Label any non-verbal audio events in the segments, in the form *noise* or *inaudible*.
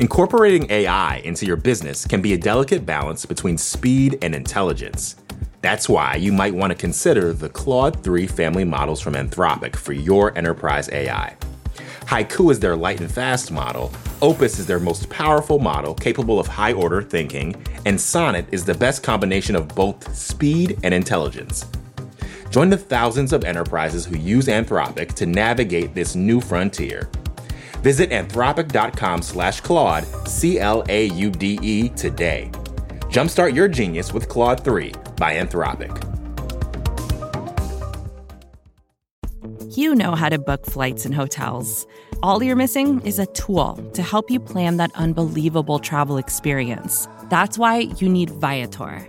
Incorporating AI into your business can be a delicate balance between speed and intelligence. That's why you might want to consider the Claude 3 family models from Anthropic for your enterprise AI. Haiku is their light and fast model, Opus is their most powerful model capable of high order thinking, and Sonnet is the best combination of both speed and intelligence. Join the thousands of enterprises who use Anthropic to navigate this new frontier. Visit anthropic.com slash Claude, C L A U D E, today. Jumpstart your genius with Claude 3 by Anthropic. You know how to book flights and hotels. All you're missing is a tool to help you plan that unbelievable travel experience. That's why you need Viator.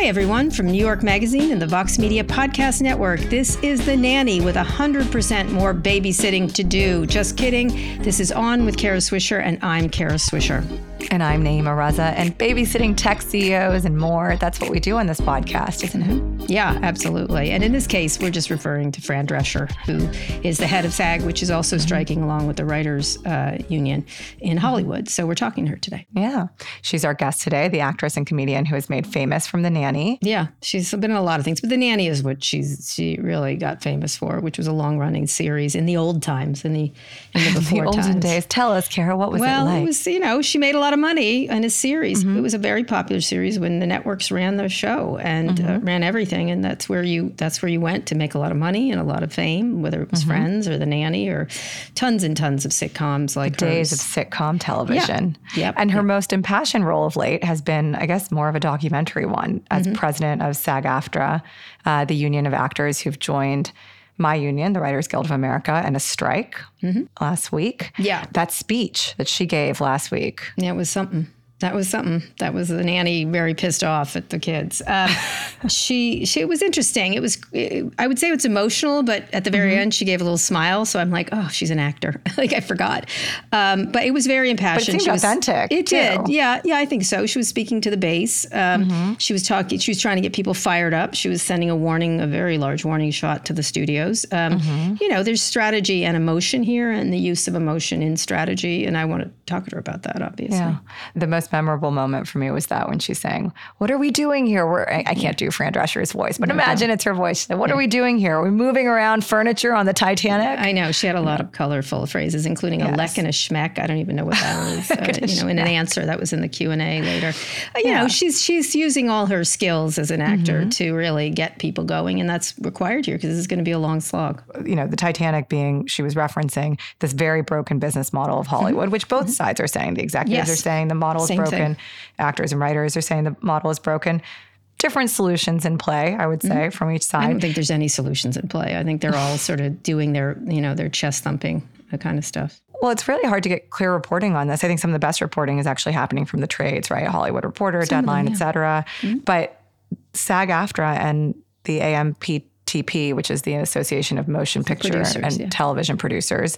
Hi, everyone, from New York Magazine and the Vox Media Podcast Network. This is The Nanny with 100% more babysitting to do. Just kidding. This is On with Kara Swisher, and I'm Kara Swisher. And I'm Nayeema Raza, and babysitting tech CEOs and more. That's what we do on this podcast, isn't it? Yeah, absolutely. And in this case, we're just referring to Fran Drescher, who is the head of SAG, which is also striking along with the Writers uh, Union in Hollywood. So we're talking to her today. Yeah. She's our guest today, the actress and comedian who was made famous from The Nanny. Yeah, she's been in a lot of things, but The Nanny is what she's she really got famous for, which was a long running series in the old times, in the in the *laughs* before the olden times. days. Tell us, Kara, what was well, it like? it was you know she made a lot of money in a series. Mm-hmm. It was a very popular series when the networks ran the show and uh, mm-hmm. ran everything, and that's where you that's where you went to make a lot of money and a lot of fame, whether it was mm-hmm. Friends or The Nanny or tons and tons of sitcoms like Days hers. of sitcom television. Yep. And her most impassioned role of late has been, I guess, more of a documentary one as Mm-hmm. president of SAG AFTRA, uh, the union of actors who've joined my union, the Writers Guild of America, in a strike last week. Mm-hmm. Yeah. That speech that she gave last week. Yeah, it was something. That was something. That was the nanny very pissed off at the kids. Um, *laughs* she, she, it was interesting. It was, I would say it's emotional, but at the very end, she gave a little smile. So I'm like, oh, she's an actor. *laughs* like I forgot. Um, but it was very impassioned. It seemed was- authentic, It did. Yeah, yeah, I think so. She was speaking to the base. Um, She was talking. She was trying to get people fired up. She was sending a warning, a very large warning shot to the studios. Um, You know, there's strategy and emotion here, and the use of emotion in strategy. And I want to talk to her about that, obviously. Yeah. The most memorable moment for me was that when she's saying, What are we doing here? We're, I, I can't do Fran Drescher's voice, but imagine it's her voice. She said, What are we doing here? Are we moving around furniture on the Titanic? I know she had a lot of colorful phrases, including a Yes. leck and a schmeck. I don't even know what that *laughs* is. uh, you know, in an answer that was in the Q and A later. Uh, you know, she's she's using all her skills as an actor to really get people going, and that's required here because this is going to be a long slog. you know, the Titanic being, she was referencing this very broken business model of Hollywood, which both sides are saying. The executives Yes. are saying the model is Same broken, thing. actors and writers are saying the model is broken. Different solutions in play, I would say, from each side. I don't think there's any solutions in play. I think they're all *sighs* sort of doing their you know their chest thumping kind of stuff. Well, it's really hard to get clear reporting on this. I think some of the best reporting is actually happening from the trades, right? Hollywood Reporter, Deadline, et cetera. Mm-hmm. But SAG AFTRA and the AMPTP, which is the Association of Motion Picture and yeah. Television Producers,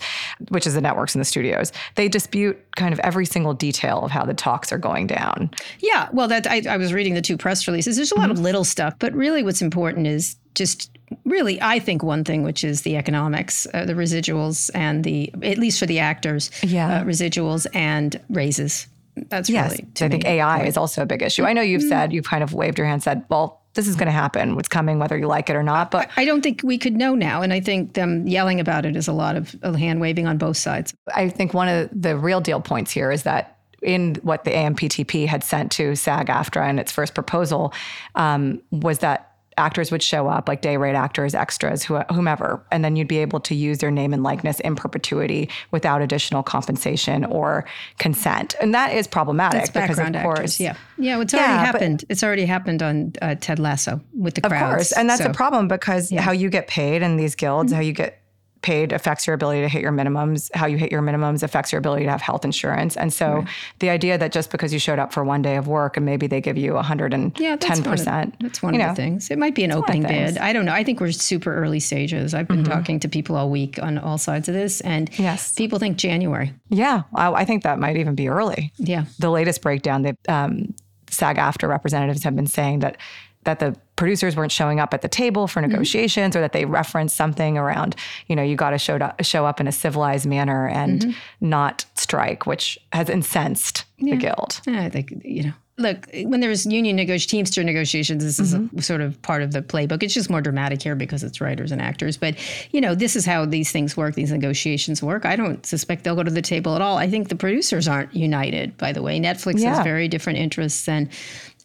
which is the networks and the studios, they dispute kind of every single detail of how the talks are going down. Yeah, well, that I, I was reading the two press releases. There's a lot of little stuff, but really, what's important is just really, I think one thing, which is the economics, uh, the residuals, and the at least for the actors, Yeah. uh, residuals and raises. That's Yes, really. I think AI is also a big issue. I know you've said, you've kind of waved your hand, said, well, this is going to happen. What's coming, whether you like it or not. But I don't think we could know now, and I think them yelling about it is a lot of, hand waving on both sides. I think one of the real deal points here is that in what the AMPTP had sent to SAG AFTRA in its first proposal um, was that actors would show up like day rate actors, extras, who, whomever, and then you'd be able to use their name and likeness in perpetuity without additional compensation or consent. And that is problematic because, background of course, actors. Yeah, yeah. It's Yeah, already but- happened. It's already happened on uh, Ted Lasso with the Of crowds. course. And that's So- a problem because how you get paid in these guilds, how you get paid affects your ability to hit your minimums. How you hit your minimums affects your ability to have health insurance. And so right. the idea that just because you showed up for one day of work and maybe they give you 110%. Yeah, that's one of, that's one of know, the things. It might be an opening bid. I don't know. I think we're super early stages. I've been mm-hmm. talking to people all week on all sides of this, and yes. people think January. Yeah, I, I think that might even be early. Yeah. The latest breakdown, the um, SAG AFTRA representatives have been saying that that the producers weren't showing up at the table for mm-hmm. negotiations mm-hmm. or that they referenced something around, you know, you got to show up, show up in a civilized manner and mm-hmm. not strike, which has incensed yeah. the guild. Yeah, I think, you know, look, when there's union negotiations, Teamster negotiations, this is mm-hmm. sort of part of the playbook. It's just more dramatic here because it's writers and actors. But, you know, this is how these things work, these negotiations work. I don't suspect they'll go to the table at all. I think the producers aren't united, by the way. Netflix yeah. has very different interests than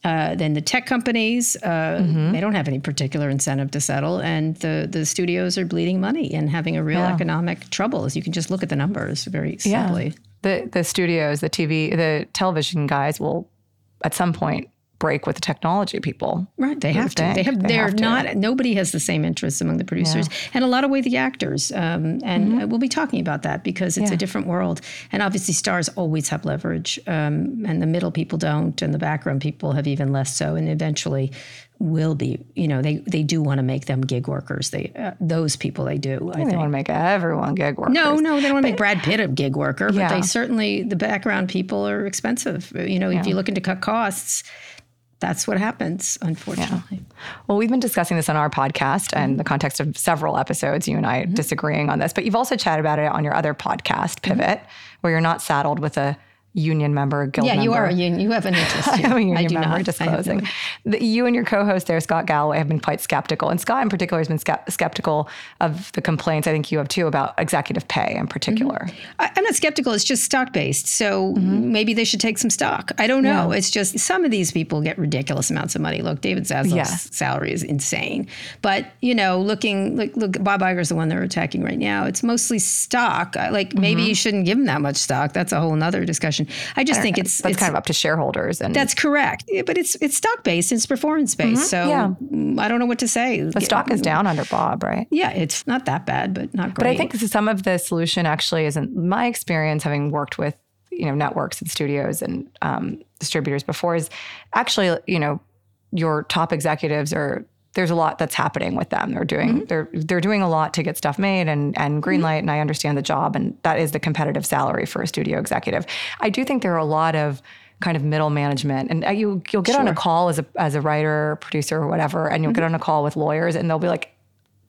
uh, then the tech companies, uh, mm-hmm. they don't have any particular incentive to settle, and the the studios are bleeding money and having a real yeah. economic trouble. As you can just look at the numbers very simply. Yeah. The the studios, the TV, the television guys will at some point break with the technology people. Right. They have to. They have. They are not. Nobody has the same interests among the producers, yeah. and a lot of way the actors. Um, and mm-hmm. we'll be talking about that because it's yeah. a different world. And obviously, stars always have leverage, um, and the middle people don't, and the background people have even less so. And eventually, will be. You know, they they do want to make them gig workers. They uh, those people they do. I they want to make everyone gig workers. No, no, they don't want to make Brad Pitt a gig worker. But yeah. they certainly the background people are expensive. You know, if you're looking to cut costs that's what happens, unfortunately. Yeah. Well, we've been discussing this on our podcast and mm-hmm. the context of several episodes, you and I mm-hmm. disagreeing on this, but you've also chatted about it on your other podcast, mm-hmm. Pivot, mm-hmm. where you're not saddled with a union member, guild yeah, member. you are a union. You have an interest. *laughs* I am a union member not. disclosing. The, you and your co-host there, Scott Galloway, have been quite skeptical, and Scott in particular has been skeptical of the complaints. I think you have too about executive pay in particular. Mm-hmm. I, am not skeptical. It's just stock based, so mm-hmm. maybe they should take some stock. I don't know. Yeah. It's just some of these people get ridiculous amounts of money. Look, David Zaslav's yeah. salary is insane, but you know, looking look, look, Bob Iger's the one they're attacking right now. It's mostly stock. Like maybe mm-hmm. you shouldn't give him that much stock. That's a whole other discussion. I just I think it's that's it's, kind of up to shareholders and that's correct. Yeah, but it's it's stock based it's performance based mm-hmm, so yeah. I don't know what to say. The stock is down under bob right? Yeah it's not that bad but not great but i think some of the solution actually isn't my experience having worked with you know networks and studios and um, distributors before is actually you know your top executives are there's a lot that's happening with them. They're doing mm-hmm. they're they're doing a lot to get stuff made and and greenlight. Mm-hmm. And I understand the job, and that is the competitive salary for a studio executive. I do think there are a lot of kind of middle management, and uh, you you'll get sure. on a call as a as a writer, producer, or whatever, and you'll mm-hmm. get on a call with lawyers, and they'll be like.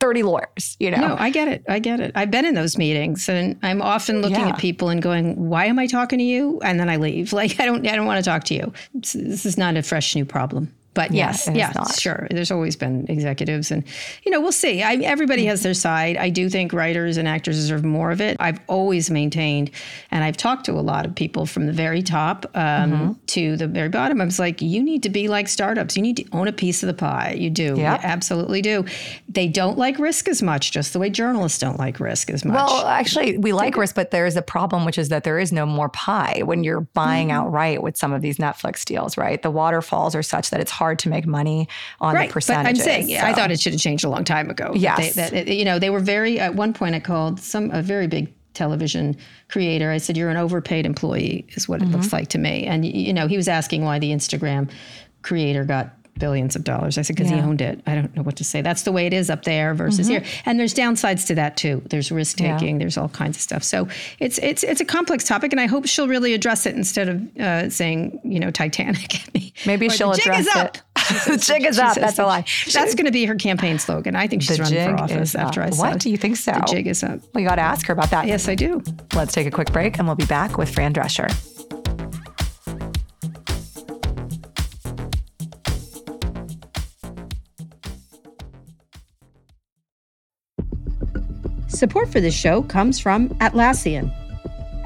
30 lawyers, you know. No, I get it. I get it. I've been in those meetings and I'm often looking yeah. at people and going, "Why am I talking to you?" and then I leave. *laughs* Like I don't I don't want to talk to you. This is not a fresh new problem. But yes, yes, yes sure. There's always been executives, and you know, we'll see. I, everybody has their side. I do think writers and actors deserve more of it. I've always maintained, and I've talked to a lot of people from the very top um, mm-hmm. to the very bottom. I was like, you need to be like startups. You need to own a piece of the pie. You do. Yep. You absolutely do. They don't like risk as much, just the way journalists don't like risk as much. Well, actually, we like risk, but there's a problem, which is that there is no more pie when you're buying mm-hmm. outright with some of these Netflix deals. Right, the waterfalls are such that it's hard hard to make money on right. the percentages. But I'm saying, so. I thought it should have changed a long time ago. Yes. They, that, you know, they were very, at one point I called some, a very big television creator. I said, you're an overpaid employee is what it mm-hmm. looks like to me. And, you know, he was asking why the Instagram creator got billions of dollars. I said, because yeah. he owned it. I don't know what to say. That's the way it is up there versus mm-hmm. here. And there's downsides to that too. There's risk taking. Yeah. There's all kinds of stuff. So it's it's it's a complex topic, and I hope she'll really address it instead of uh, saying you know Titanic at me. Maybe or she'll address it. *laughs* the jig is up. That's a lie. That's going to be her campaign slogan. I think she's running for office after up. I said. What do you think so? The jig is up. We got to ask her about that. Yes, I do. Let's take a quick break, and we'll be back with Fran Drescher. Support for this show comes from Atlassian.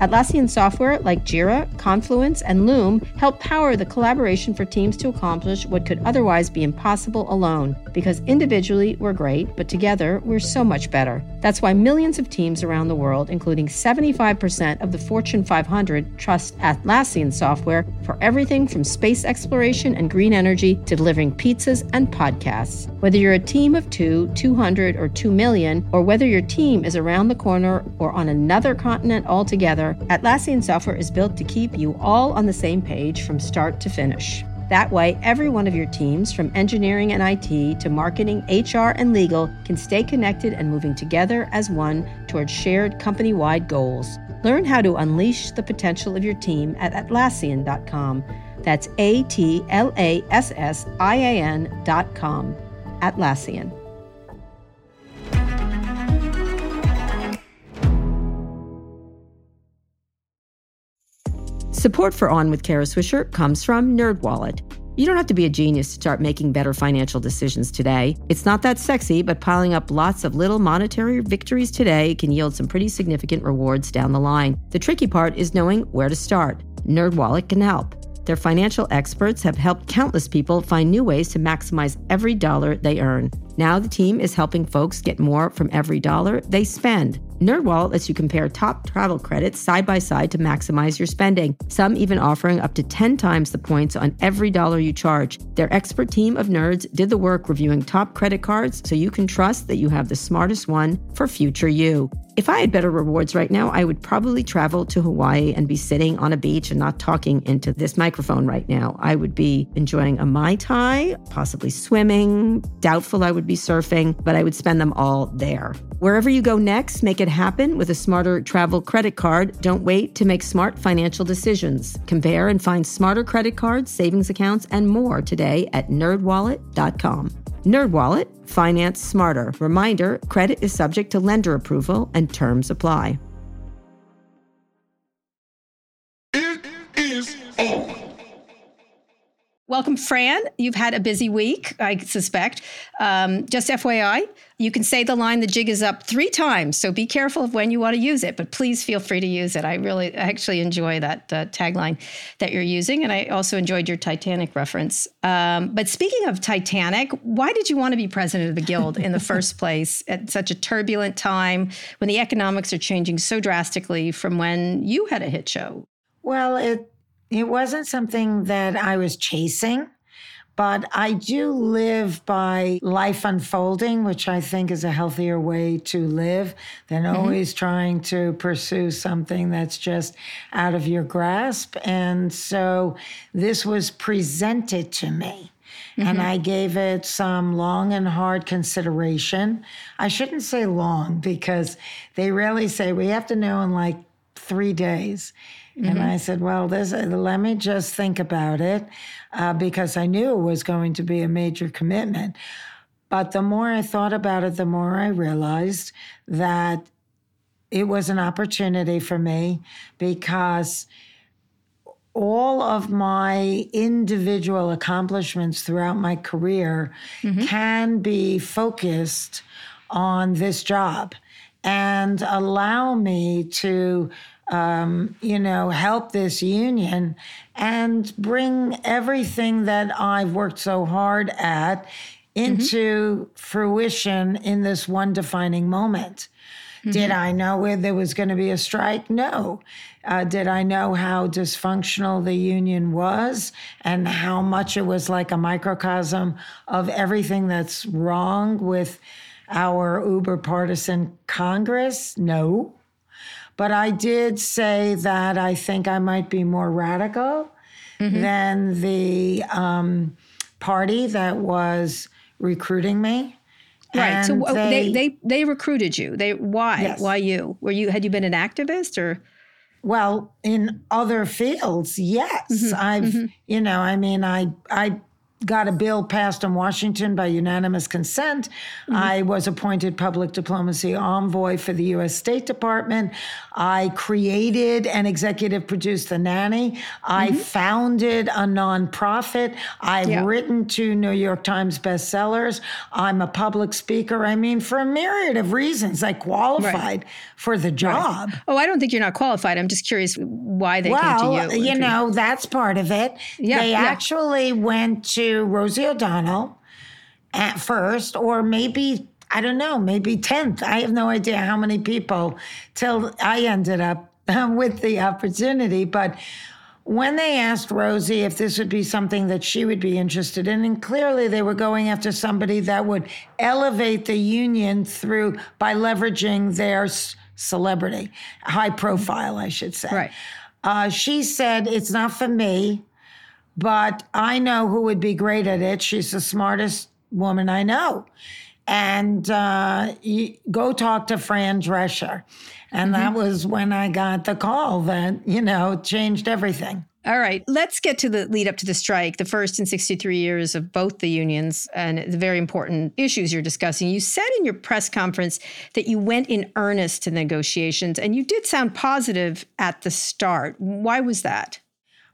Atlassian software like Jira, Confluence, and Loom help power the collaboration for teams to accomplish what could otherwise be impossible alone. Because individually, we're great, but together, we're so much better. That's why millions of teams around the world, including 75% of the Fortune 500, trust Atlassian software for everything from space exploration and green energy to delivering pizzas and podcasts. Whether you're a team of two, 200, or 2 million, or whether your team is around the corner or on another continent altogether, Atlassian software is built to keep you all on the same page from start to finish. That way, every one of your teams, from engineering and IT to marketing, HR, and legal, can stay connected and moving together as one towards shared company wide goals. Learn how to unleash the potential of your team at Atlassian.com. That's A T L A S S I A N.com. Atlassian. Support for On with Kara Swisher comes from NerdWallet. You don't have to be a genius to start making better financial decisions today. It's not that sexy, but piling up lots of little monetary victories today can yield some pretty significant rewards down the line. The tricky part is knowing where to start. NerdWallet can help. Their financial experts have helped countless people find new ways to maximize every dollar they earn. Now the team is helping folks get more from every dollar they spend. NerdWallet lets you compare top travel credits side by side to maximize your spending. Some even offering up to 10 times the points on every dollar you charge. Their expert team of nerds did the work reviewing top credit cards so you can trust that you have the smartest one for future you. If I had better rewards right now, I would probably travel to Hawaii and be sitting on a beach and not talking into this microphone right now. I would be enjoying a Mai Tai, possibly swimming. Doubtful I would be surfing, but I would spend them all there. Wherever you go next, make it happen with a smarter travel credit card. Don't wait to make smart financial decisions. Compare and find smarter credit cards, savings accounts, and more today at nerdwallet.com. NerdWallet, finance smarter. Reminder, credit is subject to lender approval and terms apply. Welcome, Fran. You've had a busy week, I suspect. Um, just FYI, you can say the line, the jig is up three times. So be careful of when you want to use it, but please feel free to use it. I really I actually enjoy that uh, tagline that you're using. And I also enjoyed your Titanic reference. Um, but speaking of Titanic, why did you want to be president of the Guild in the *laughs* first place at such a turbulent time when the economics are changing so drastically from when you had a hit show? Well, it it wasn't something that I was chasing, but I do live by life unfolding, which I think is a healthier way to live than mm-hmm. always trying to pursue something that's just out of your grasp. And so this was presented to me. Mm-hmm. And I gave it some long and hard consideration. I shouldn't say long because they rarely say we have to know in like three days. Mm-hmm. And I said, well, this, let me just think about it uh, because I knew it was going to be a major commitment. But the more I thought about it, the more I realized that it was an opportunity for me because all of my individual accomplishments throughout my career mm-hmm. can be focused on this job and allow me to um, you know, help this union and bring everything that I've worked so hard at into mm-hmm. fruition in this one defining moment. Mm-hmm. Did I know where there was going to be a strike? No. Uh, did I know how dysfunctional the union was and how much it was like a microcosm of everything that's wrong with our uber partisan Congress? No. But I did say that I think I might be more radical mm-hmm. than the um, party that was recruiting me. Right. And so they, they, they they recruited you. They why yes. why you were you had you been an activist or? Well, in other fields, yes. Mm-hmm. I've mm-hmm. you know I mean I I got a bill passed in Washington by unanimous consent. Mm-hmm. I was appointed public diplomacy envoy for the U.S. State Department. I created and executive produced The Nanny. Mm-hmm. I founded a nonprofit. I've yeah. written two New York Times bestsellers. I'm a public speaker. I mean, for a myriad of reasons, I qualified right. for the job. Right. Oh, I don't think you're not qualified. I'm just curious why they well, came to you. Well, You know, that's part of it. Yeah, they yeah. actually went to Rosie O'Donnell at first, or maybe I don't know, maybe 10th. I have no idea how many people till I ended up *laughs* with the opportunity. But when they asked Rosie if this would be something that she would be interested in, and clearly they were going after somebody that would elevate the union through by leveraging their celebrity, high profile, I should say. Right. Uh, she said, It's not for me, but I know who would be great at it. She's the smartest woman I know. And uh, go talk to Fran Drescher. And mm-hmm. that was when I got the call that, you know, changed everything. All right, let's get to the lead up to the strike, the first in 63 years of both the unions and the very important issues you're discussing. You said in your press conference that you went in earnest to negotiations, and you did sound positive at the start. Why was that?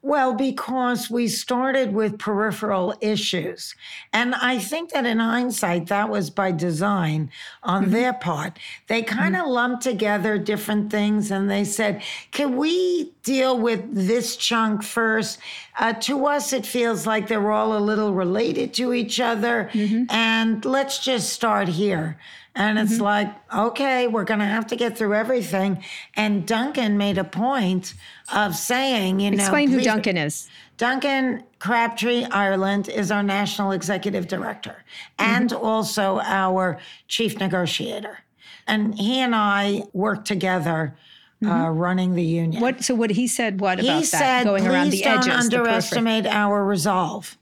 Well, because we started with peripheral issues. And I think that in hindsight, that was by design on mm-hmm. their part. They kind of mm-hmm. lumped together different things and they said, can we deal with this chunk first? Uh, to us, it feels like they're all a little related to each other. Mm-hmm. And let's just start here. And it's mm-hmm. like, okay, we're going to have to get through everything. And Duncan made a point of saying, you know, explain who Duncan is. Duncan Crabtree Ireland is our national executive director and mm-hmm. also our chief negotiator. And he and I work together. Uh, mm-hmm. Uh, running the union. What? So what he said? What he about said, that? Going around the edges. Don't underestimate our resolve.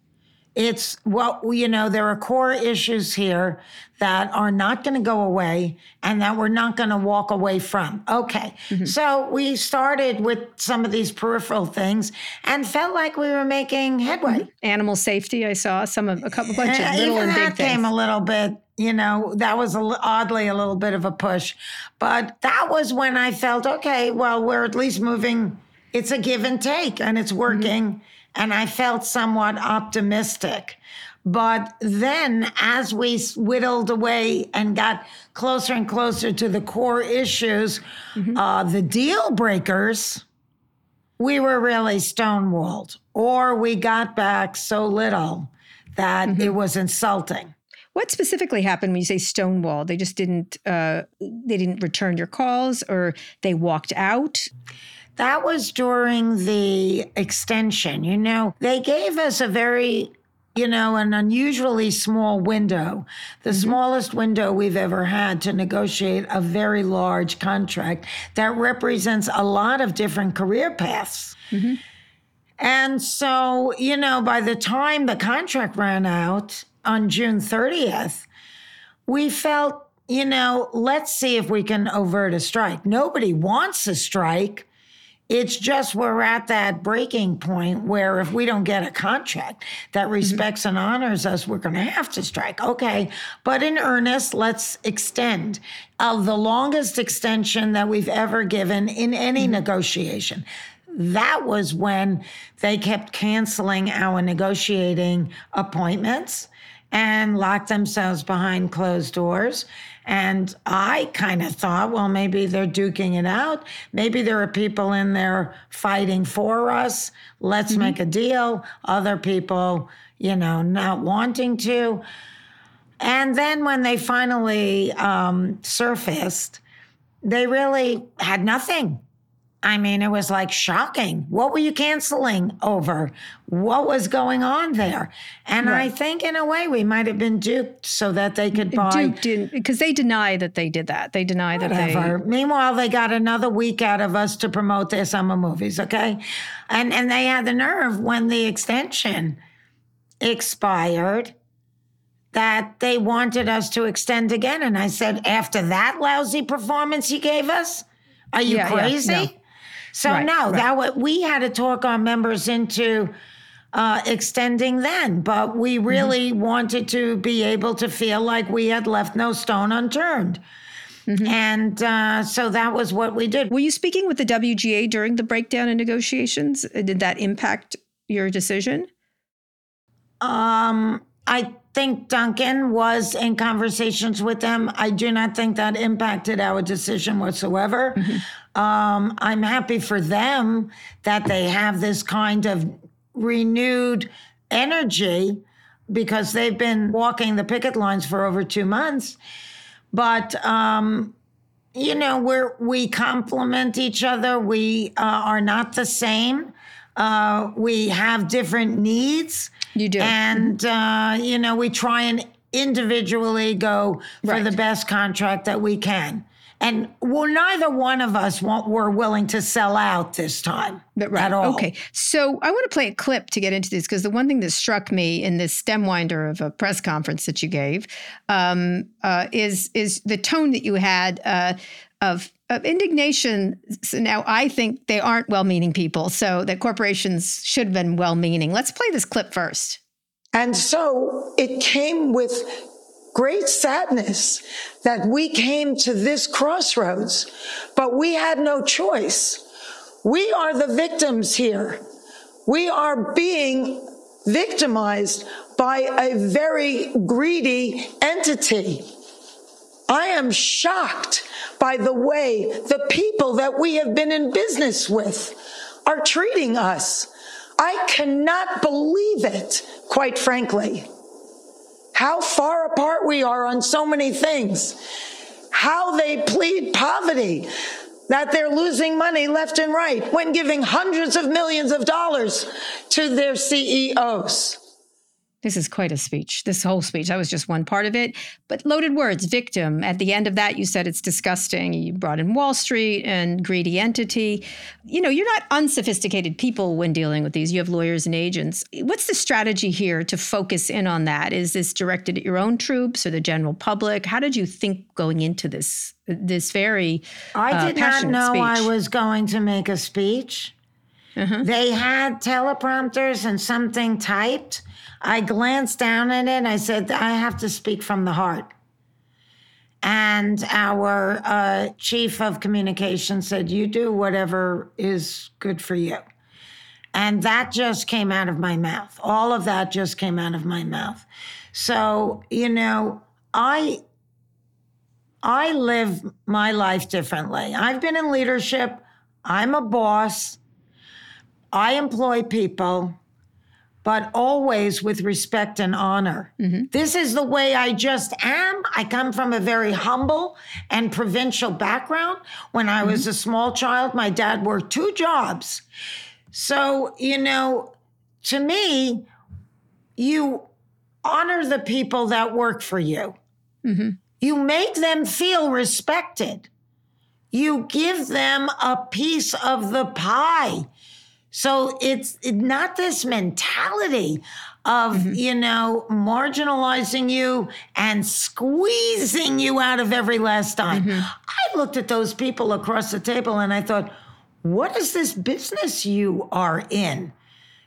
It's what well, you know, there are core issues here that are not going to go away and that we're not going to walk away from. Okay. Mm-hmm. So we started with some of these peripheral things and felt like we were making headway. Mm-hmm. Animal safety, I saw some of a couple bunch of little and big that came a little bit you know that was a, oddly a little bit of a push but that was when i felt okay well we're at least moving it's a give and take and it's mm-hmm. working mm-hmm and I felt somewhat optimistic. But then, as we whittled away and got closer and closer to the core issues, mm-hmm. uh, the deal breakers, we were really stonewalled, or we got back so little that mm-hmm. it was insulting. What specifically happened when you say stonewall? They just didn't uh, they didn't return your calls, or they walked out. That was during the extension. You know, they gave us a very you know, an unusually small window, the mm-hmm. smallest window we've ever had to negotiate a very large contract that represents a lot of different career paths. Mm-hmm. And so, you know, by the time the contract ran out on June 30th, we felt, you know, let's see if we can avert a strike. Nobody wants a strike. It's just we're at that breaking point where if we don't get a contract that mm-hmm. respects mm-hmm. and honors us, we're going to have to strike. Okay. But in earnest, let's extend uh, the longest extension that we've ever given in any mm-hmm. negotiation. That was when they kept canceling our negotiating appointments and locked themselves behind closed doors. And I kind of thought, well, maybe they're duking it out. Maybe there are people in there fighting for us. Let's mm-hmm. make a deal. Other people, you know, not wanting to. And then when they finally um, surfaced, they really had nothing. I mean, it was like shocking. What were you canceling over? What was going on there? And right. I think, in a way, we might have been duped so that they could buy. Duped because they deny that they did that. They deny Whatever. that they. Meanwhile, they got another week out of us to promote their summer movies. Okay, and and they had the nerve when the extension expired that they wanted us to extend again. And I said, after that lousy performance you gave us, are you yeah, crazy? Yeah, no. So right, no, right. that we had to talk our members into uh, extending then, but we really mm-hmm. wanted to be able to feel like we had left no stone unturned. Mm-hmm. And uh, so that was what we did. Were you speaking with the WGA during the breakdown in negotiations? Did that impact your decision? Um, I think Duncan was in conversations with them. I do not think that impacted our decision whatsoever. Mm-hmm. Um, I'm happy for them that they have this kind of renewed energy because they've been walking the picket lines for over two months. But um, you know, we're we complement each other. We uh, are not the same. Uh, we have different needs. You do. And, uh, you know, we try and individually go for right. the best contract that we can. And well, neither one of us were willing to sell out this time but right. at all. Okay. So I want to play a clip to get into this because the one thing that struck me in this stem winder of a press conference that you gave um, uh, is is the tone that you had uh, of of indignation. So now I think they aren't well-meaning people, so that corporations should have been well-meaning. Let's play this clip first. And so it came with great sadness that we came to this crossroads, but we had no choice. We are the victims here. We are being victimized by a very greedy entity. I am shocked by the way the people that we have been in business with are treating us. I cannot believe it, quite frankly. How far apart we are on so many things. How they plead poverty, that they're losing money left and right when giving hundreds of millions of dollars to their CEOs. This is quite a speech. This whole speech. That was just one part of it. But loaded words, victim. At the end of that, you said it's disgusting. You brought in Wall Street and greedy entity. You know, you're not unsophisticated people when dealing with these. You have lawyers and agents. What's the strategy here to focus in on that? Is this directed at your own troops or the general public? How did you think going into this this very I uh, did not know speech? I was going to make a speech. Uh-huh. They had teleprompters and something typed. I glanced down at it. And I said, I have to speak from the heart. And our uh, chief of communication said, You do whatever is good for you. And that just came out of my mouth. All of that just came out of my mouth. So, you know, I I live my life differently. I've been in leadership. I'm a boss. I employ people but always with respect and honor. Mm-hmm. This is the way I just am. I come from a very humble and provincial background. When I mm-hmm. was a small child, my dad worked two jobs. So, you know, to me, you honor the people that work for you. Mm-hmm. You make them feel respected. You give them a piece of the pie. So it's not this mentality of, mm-hmm. you know, marginalizing you and squeezing you out of every last dime. Mm-hmm. I looked at those people across the table and I thought, what is this business you are in?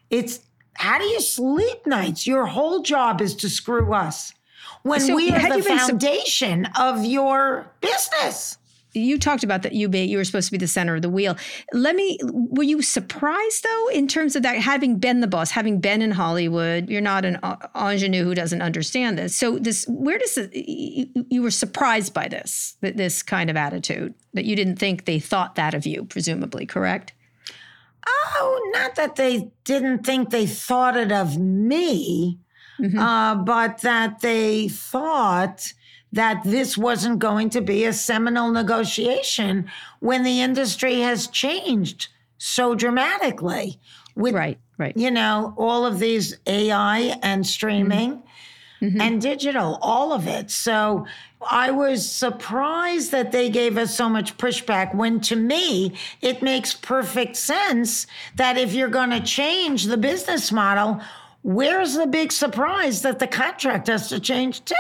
It's how do you sleep nights? Your whole job is to screw us when so we are the foundation of your business you talked about that you be you were supposed to be the center of the wheel. Let me were you surprised though in terms of that having been the boss, having been in Hollywood, you're not an ingenue who doesn't understand this. So this where does it, you, you were surprised by this this kind of attitude that you didn't think they thought that of you presumably, correct? Oh, not that they didn't think they thought it of me, mm-hmm. uh, but that they thought that this wasn't going to be a seminal negotiation when the industry has changed so dramatically with right right you know all of these ai and streaming mm-hmm. Mm-hmm. and digital all of it so i was surprised that they gave us so much pushback when to me it makes perfect sense that if you're going to change the business model Where's the big surprise that the contract has to change too?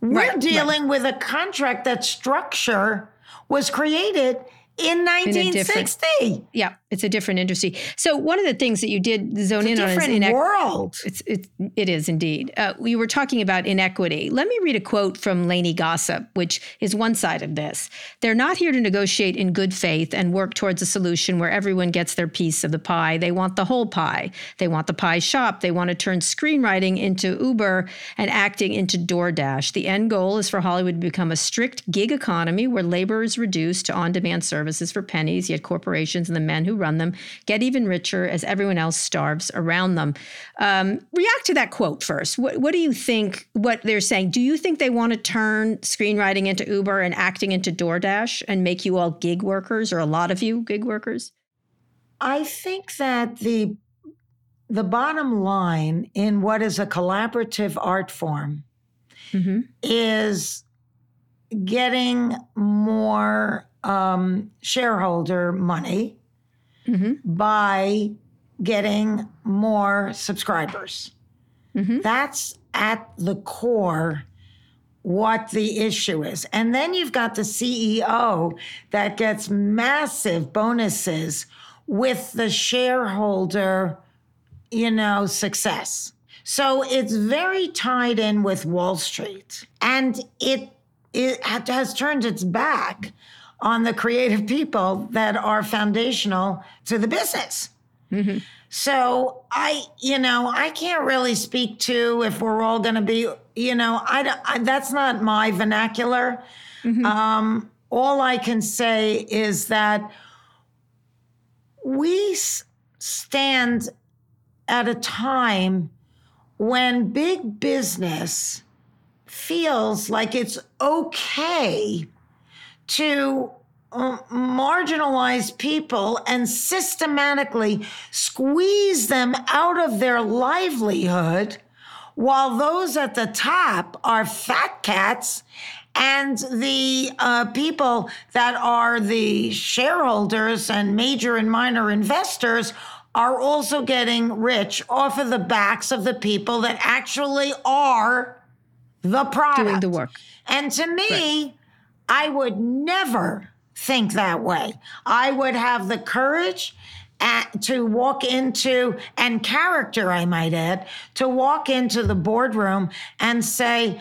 We're right, dealing right. with a contract that structure was created in 1960. In yeah. It's a different industry. So one of the things that you did zone in on is different world. It's it, it is indeed. Uh, we were talking about inequity. Let me read a quote from Lainey Gossip, which is one side of this. They're not here to negotiate in good faith and work towards a solution where everyone gets their piece of the pie. They want the whole pie. They want the pie shop. They want to turn screenwriting into Uber and acting into DoorDash. The end goal is for Hollywood to become a strict gig economy where labor is reduced to on-demand services for pennies, yet corporations and the men who run them get even richer as everyone else starves around them. Um, react to that quote first. What, what do you think? What they're saying? Do you think they want to turn screenwriting into Uber and acting into DoorDash and make you all gig workers, or a lot of you gig workers? I think that the the bottom line in what is a collaborative art form Mm-hmm. is getting more um, shareholder money Mm-hmm. by getting more subscribers. Mhm. That's at the core what the issue is. And then you've got the CEO that gets massive bonuses with the shareholder, you know, success. So it's very tied in with Wall Street. And it, it has turned its back on the creative people that are foundational to the business. So I, you know, I can't really speak to if we're all going to be, you know, I, don't- I that's not my vernacular. Um, all I can say is that we s- stand at a time when big business feels like it's okay to uh, marginalize people and systematically squeeze them out of their livelihood while those at the top are fat cats and the uh, people that are the shareholders and major and minor investors are also getting rich off of the backs of the people that actually are the product Doing the work. and to me, I would never think that way. I would have the courage at, to walk into, and character, I might add, to walk into the boardroom and say,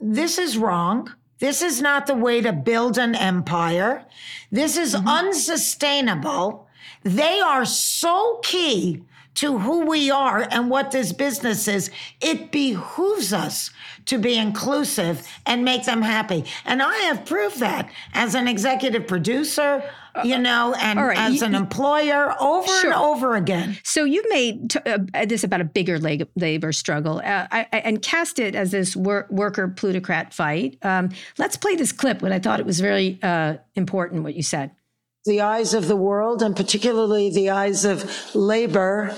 this is wrong. This is not the way to build an empire. This is mm-hmm. unsustainable. They are so key to who we are and what this business is. It behooves us to be inclusive and make them happy. And I have proved that as an executive producer, you know, and right, as an employer over Sure. and over again. So you've made t- uh, this about a bigger labor struggle uh, I, I, and cast it as this wor- worker plutocrat fight. Um, let's play this clip, but I thought it was very uh, important what you said. The eyes of the world, and particularly the eyes of labor,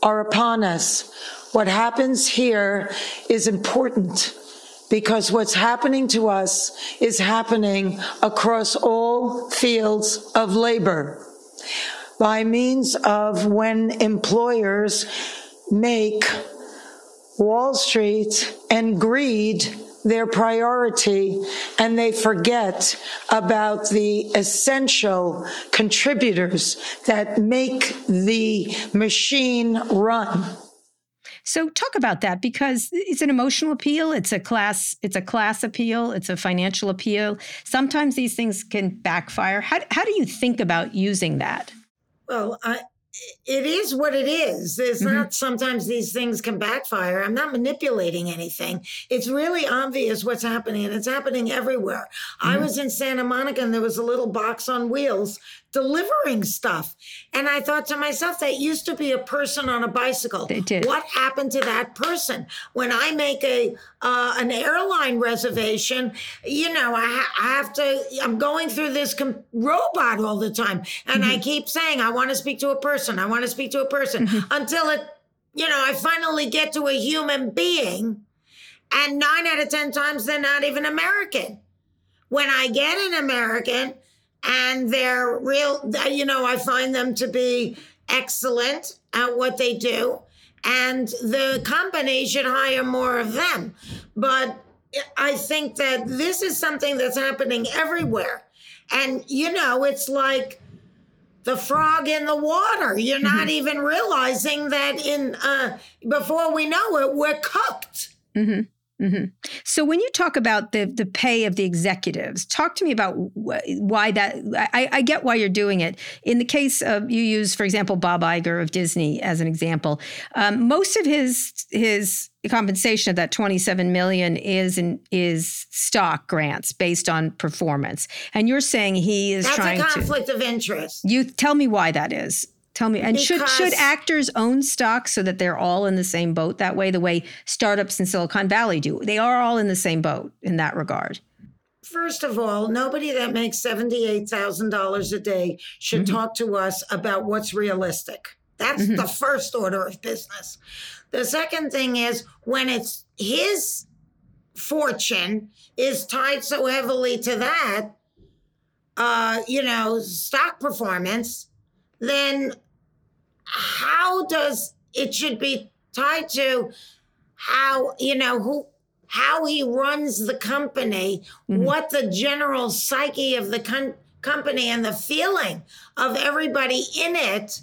are upon us. What happens here is important because what's happening to us is happening across all fields of labor by means of when employers make Wall Street and greed their priority and they forget about the essential contributors that make the machine run. So talk about that because it's an emotional appeal. It's a class. It's a class appeal. It's a financial appeal. Sometimes these things can backfire. How how do you think about using that? Well, I, it is what it is. It's mm-hmm. not sometimes these things can backfire. I'm not manipulating anything. It's really obvious what's happening, and it's happening everywhere. I mm-hmm. was in Santa Monica, and there was a little box on wheels delivering stuff. And I thought to myself, that used to be a person on a bicycle. They did. What happened to that person? When I make a uh, an airline reservation, you know, I, ha- I have to. I'm going through this com- robot all the time, and I keep saying, I want to speak to a person. I want to speak to a person until it, you know, I finally get to a human being, and nine out of ten times they're not even American. When I get an American and they're real, you know, I find them to be excellent at what they do. And the company should hire more of them. But I think that this is something that's happening everywhere. And, you know, it's like the frog in the water. You're not even realizing that in uh, before we know it, we're cooked. Mm-hmm. Mm-hmm. So when you talk about the the pay of the executives, talk to me about wh- why that. I, I, get why you're doing it. In the case of you use, for example, Bob Iger of Disney as an example. Um, most of his his compensation of that 27 million is in, is stock grants based on performance, and you're saying he is That's trying a conflict to, of interest. You tell me why that is. Tell me, and because should should actors own stock so that they're all in the same boat that way? The way startups in Silicon Valley do, they are all in the same boat in that regard. First of all, nobody that makes seventy-eight thousand dollars a day should mm-hmm. talk to us about what's realistic. That's mm-hmm. the first order of business. The second thing is when it's his fortune is tied so heavily to that, uh, you know, stock performance, then how does it should be tied to how you know who how he runs the company mm-hmm. what the general psyche of the con- company and the feeling of everybody in it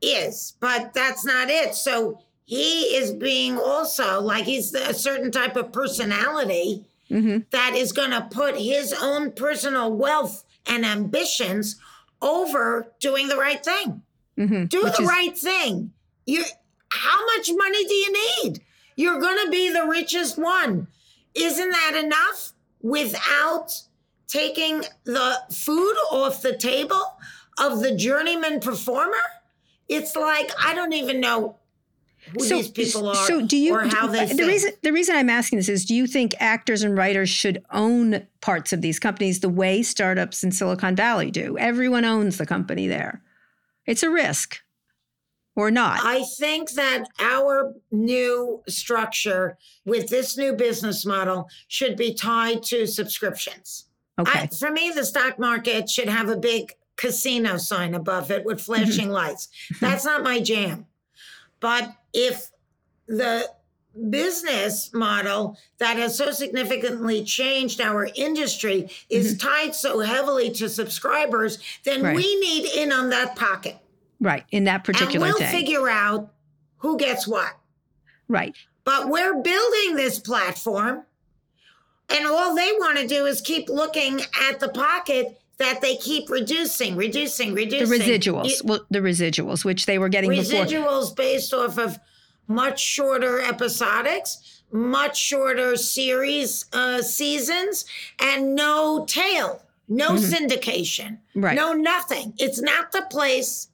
is but that's not it so he is being also like he's a certain type of personality mm-hmm. that is going to put his own personal wealth and ambitions over doing the right thing Mm-hmm. Do Which the is- right thing. You, how much money do you need? You're going to be the richest one. Isn't that enough without taking the food off the table of the journeyman performer? It's like, I don't even know who so, these people are so do you, or how they the reason the reason I'm asking this is do you think actors and writers should own parts of these companies the way startups in Silicon Valley do? Everyone owns the company there. It's a risk or not. I think that our new structure with this new business model should be tied to subscriptions. Okay. I, for me, the stock market should have a big casino sign above it with *laughs* flashing lights. That's not my jam. But if the business model that has so significantly changed our industry is mm-hmm. tied so heavily to subscribers, then right. we need in on that pocket. Right. In that particular and we'll thing. figure out who gets what. Right. But we're building this platform, and all they want to do is keep looking at the pocket that they keep reducing, reducing, reducing. The residuals, well, the residuals, which they were getting residuals before. based off of much shorter episodics, much shorter series uh, seasons, and no tail, no mm-hmm. syndication, right. no nothing. It's not the place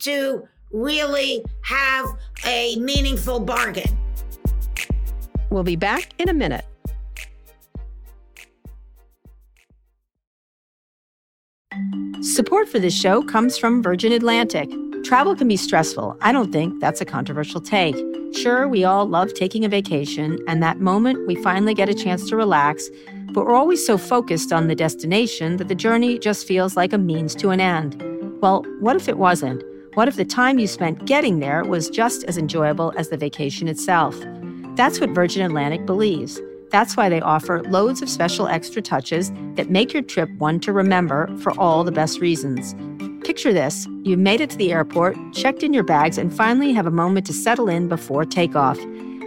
to really have a meaningful bargain. We'll be back in a minute. Support for this show comes from Virgin Atlantic. Travel can be stressful. I don't think that's a controversial take. Sure, we all love taking a vacation, and that moment we finally get a chance to relax, but we're always so focused on the destination that the journey just feels like a means to an end. Well, what if it wasn't? What if the time you spent getting there was just as enjoyable as the vacation itself? That's what Virgin Atlantic believes. That's why they offer loads of special extra touches that make your trip one to remember for all the best reasons. Picture this you've made it to the airport, checked in your bags, and finally have a moment to settle in before takeoff.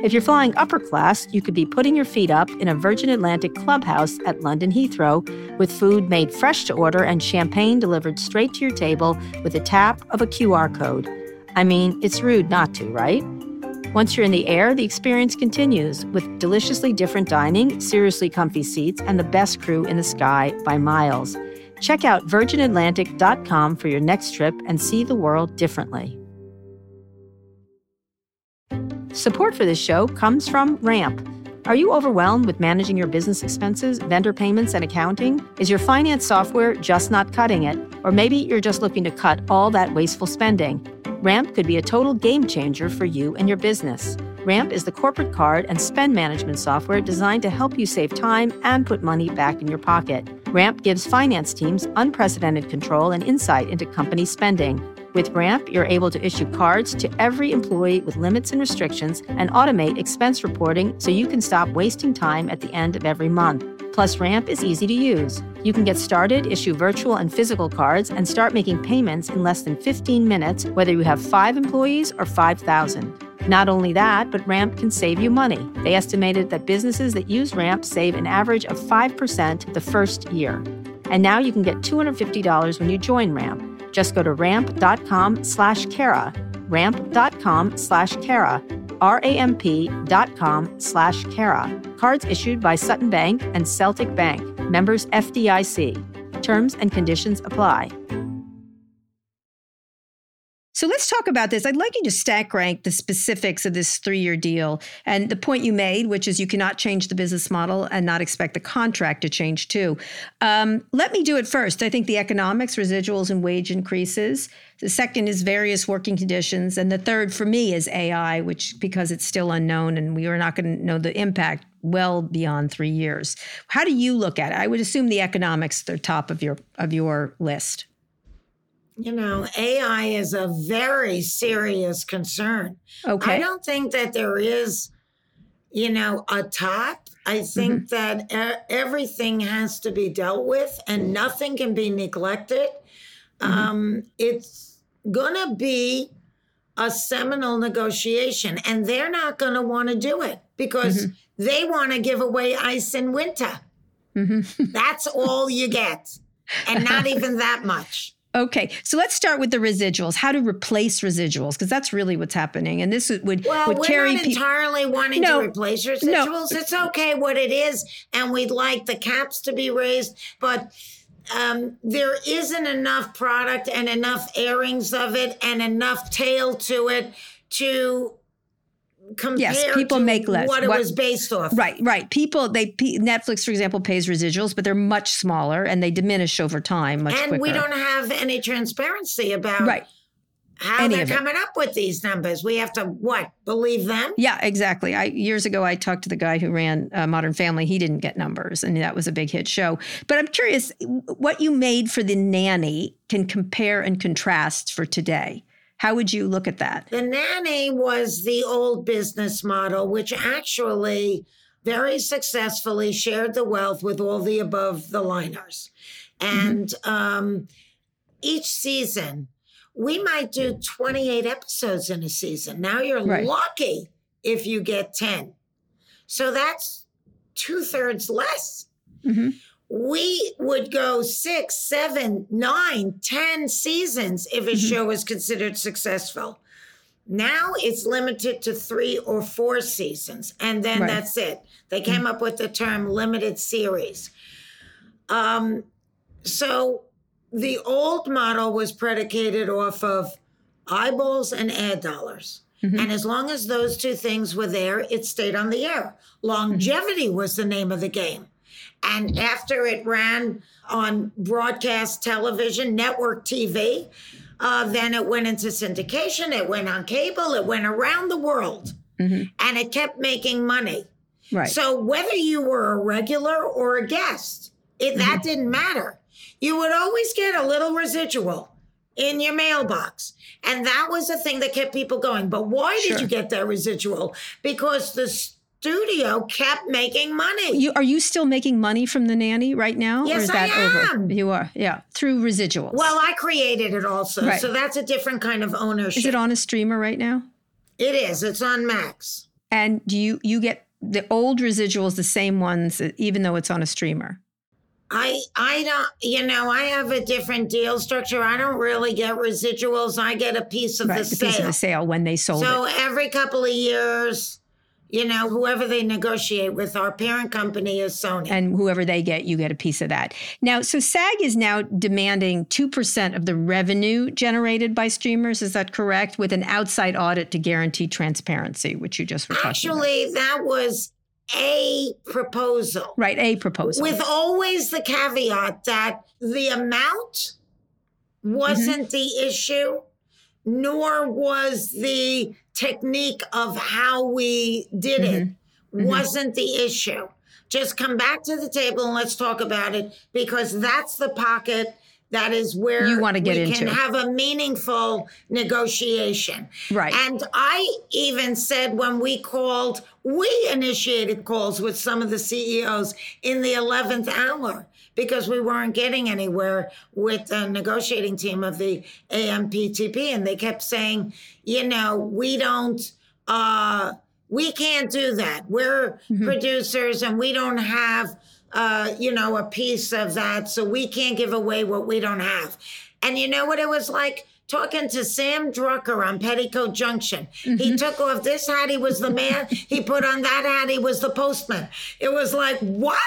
If you're flying upper class, you could be putting your feet up in a Virgin Atlantic clubhouse at London Heathrow with food made fresh to order and champagne delivered straight to your table with a tap of a QR code. I mean, it's rude not to, right? Once you're in the air, the experience continues with deliciously different dining, seriously comfy seats, and the best crew in the sky by miles. Check out virginatlantic.com for your next trip and see the world differently. Support for this show comes from Ramp. Are you overwhelmed with managing your business expenses, vendor payments, and accounting? Is your finance software just not cutting it? Or maybe you're just looking to cut all that wasteful spending? Ramp could be a total game changer for you and your business. Ramp is the corporate card and spend management software designed to help you save time and put money back in your pocket. Ramp gives finance teams unprecedented control and insight into company spending. With Ramp, you're able to issue cards to every employee with limits and restrictions and automate expense reporting so you can stop wasting time at the end of every month. Plus, Ramp is easy to use. You can get started, issue virtual and physical cards, and start making payments in less than 15 minutes, whether you have five employees or 5,000. Not only that, but Ramp can save you money. They estimated that businesses that use Ramp save an average of 5% the first year. And now you can get $250 when you join Ramp. Just go to ramp.com slash Kara, ramp.com slash Kara, R-A-M-P dot com slash Kara. Cards issued by Sutton Bank and Celtic Bank, members FDIC. Terms and conditions apply. So let's talk about this. I'd like you to stack rank the specifics of this three year deal and the point you made, which is you cannot change the business model and not expect the contract to change too. Um, let me do it first. I think the economics, residuals, and wage increases. The second is various working conditions. And the third for me is AI, which because it's still unknown and we are not going to know the impact well beyond three years. How do you look at it? I would assume the economics are top of your of your list. You know, AI is a very serious concern. Okay. I don't think that there is, you know, a top. I think mm-hmm. that e- everything has to be dealt with and nothing can be neglected. Mm-hmm. Um, it's going to be a seminal negotiation, and they're not going to want to do it because mm-hmm. they want to give away ice in winter. *laughs* That's all you get, and not even that much. Okay, so let's start with the residuals. How to replace residuals because that's really what's happening, and this would Well, would we're carry not people. entirely wanting No, to replace residuals. no. It's okay what it is, and we'd like the caps to be raised, but um, there isn't enough product and enough airings of it and enough tail to it to compare people make less. what it was based off. Right, right. People, they Netflix, for example, pays residuals, but they're much smaller and they diminish over time much And quicker. we don't have any transparency about right. how any they're coming up with these numbers. We have to what believe them? Yeah, exactly. I years ago I talked to the guy who ran uh, Modern Family. He didn't get numbers, and that was a big hit show. But I'm curious, what you made for the nanny can compare and contrast for today. How would you look at that? The nanny was the old business model, which actually very successfully shared the wealth with all the above the liners. And um, each season, we might do 28 episodes in a season. Now you're Right. lucky if you get 10. So that's two thirds less. Mhm. We would go six, seven, nine, ten seasons if a mm-hmm. show was considered successful. Now it's limited to three or four seasons, and then Right. that's it. They mm-hmm. came up with the term limited series. Um, so the old model was predicated off of eyeballs and ad dollars. Mm-hmm. And as long as those two things were there, it stayed on the air. Longevity was the name of the game. And after it ran on broadcast television, network TV, uh, then it went into syndication, it went on cable, it went around the world, and it kept making money. Right. So whether you were a regular or a guest, it, that didn't matter. You would always get a little residual in your mailbox. And that was the thing that kept people going. But why did you get that residual? Because the studio kept making money. you are you still making money from the nanny right now, or Yes, is I that over? am. You are, yeah, through residuals. well, I created it also. Right. So that's a different kind of ownership. is it on a streamer right now? It is. It's on Max. And do you you get the old residuals, the same ones, even though it's on a streamer? I I don't you know I have a different deal structure. I don't really get residuals. I get a piece of Right, the the sale. piece of the sale when they sold so it. every couple of years, you know, whoever they negotiate with, our parent company is Sony. and whoever they get, you get a piece of that. Now, so SAG is now demanding 2% of the revenue generated by streamers. Is that correct? With an outside audit to guarantee transparency, which you just were talking about. Actually, that was a proposal. Right, a proposal. With always the caveat that the amount wasn't mm-hmm. the issue, nor was the technique of how we did it mm-hmm. Mm-hmm. wasn't the issue. Just come back to the table and let's talk about it because that's the pocket that is where You wanna get we into. can have a meaningful negotiation. Right. And I even said when we called, we initiated calls with some of the CEOs in the 11th hour because we weren't getting anywhere with the negotiating team of the AMPTP. And they kept saying, you know, we don't, uh, we can't do that. We're producers and we don't have, uh, you know, a piece of that. So we can't give away what we don't have. And you know what it was like? Talking to Sam Drucker on Petticoat Junction. He took off this hat, he was the man. he put on that hat, he was the postman. It was like, what?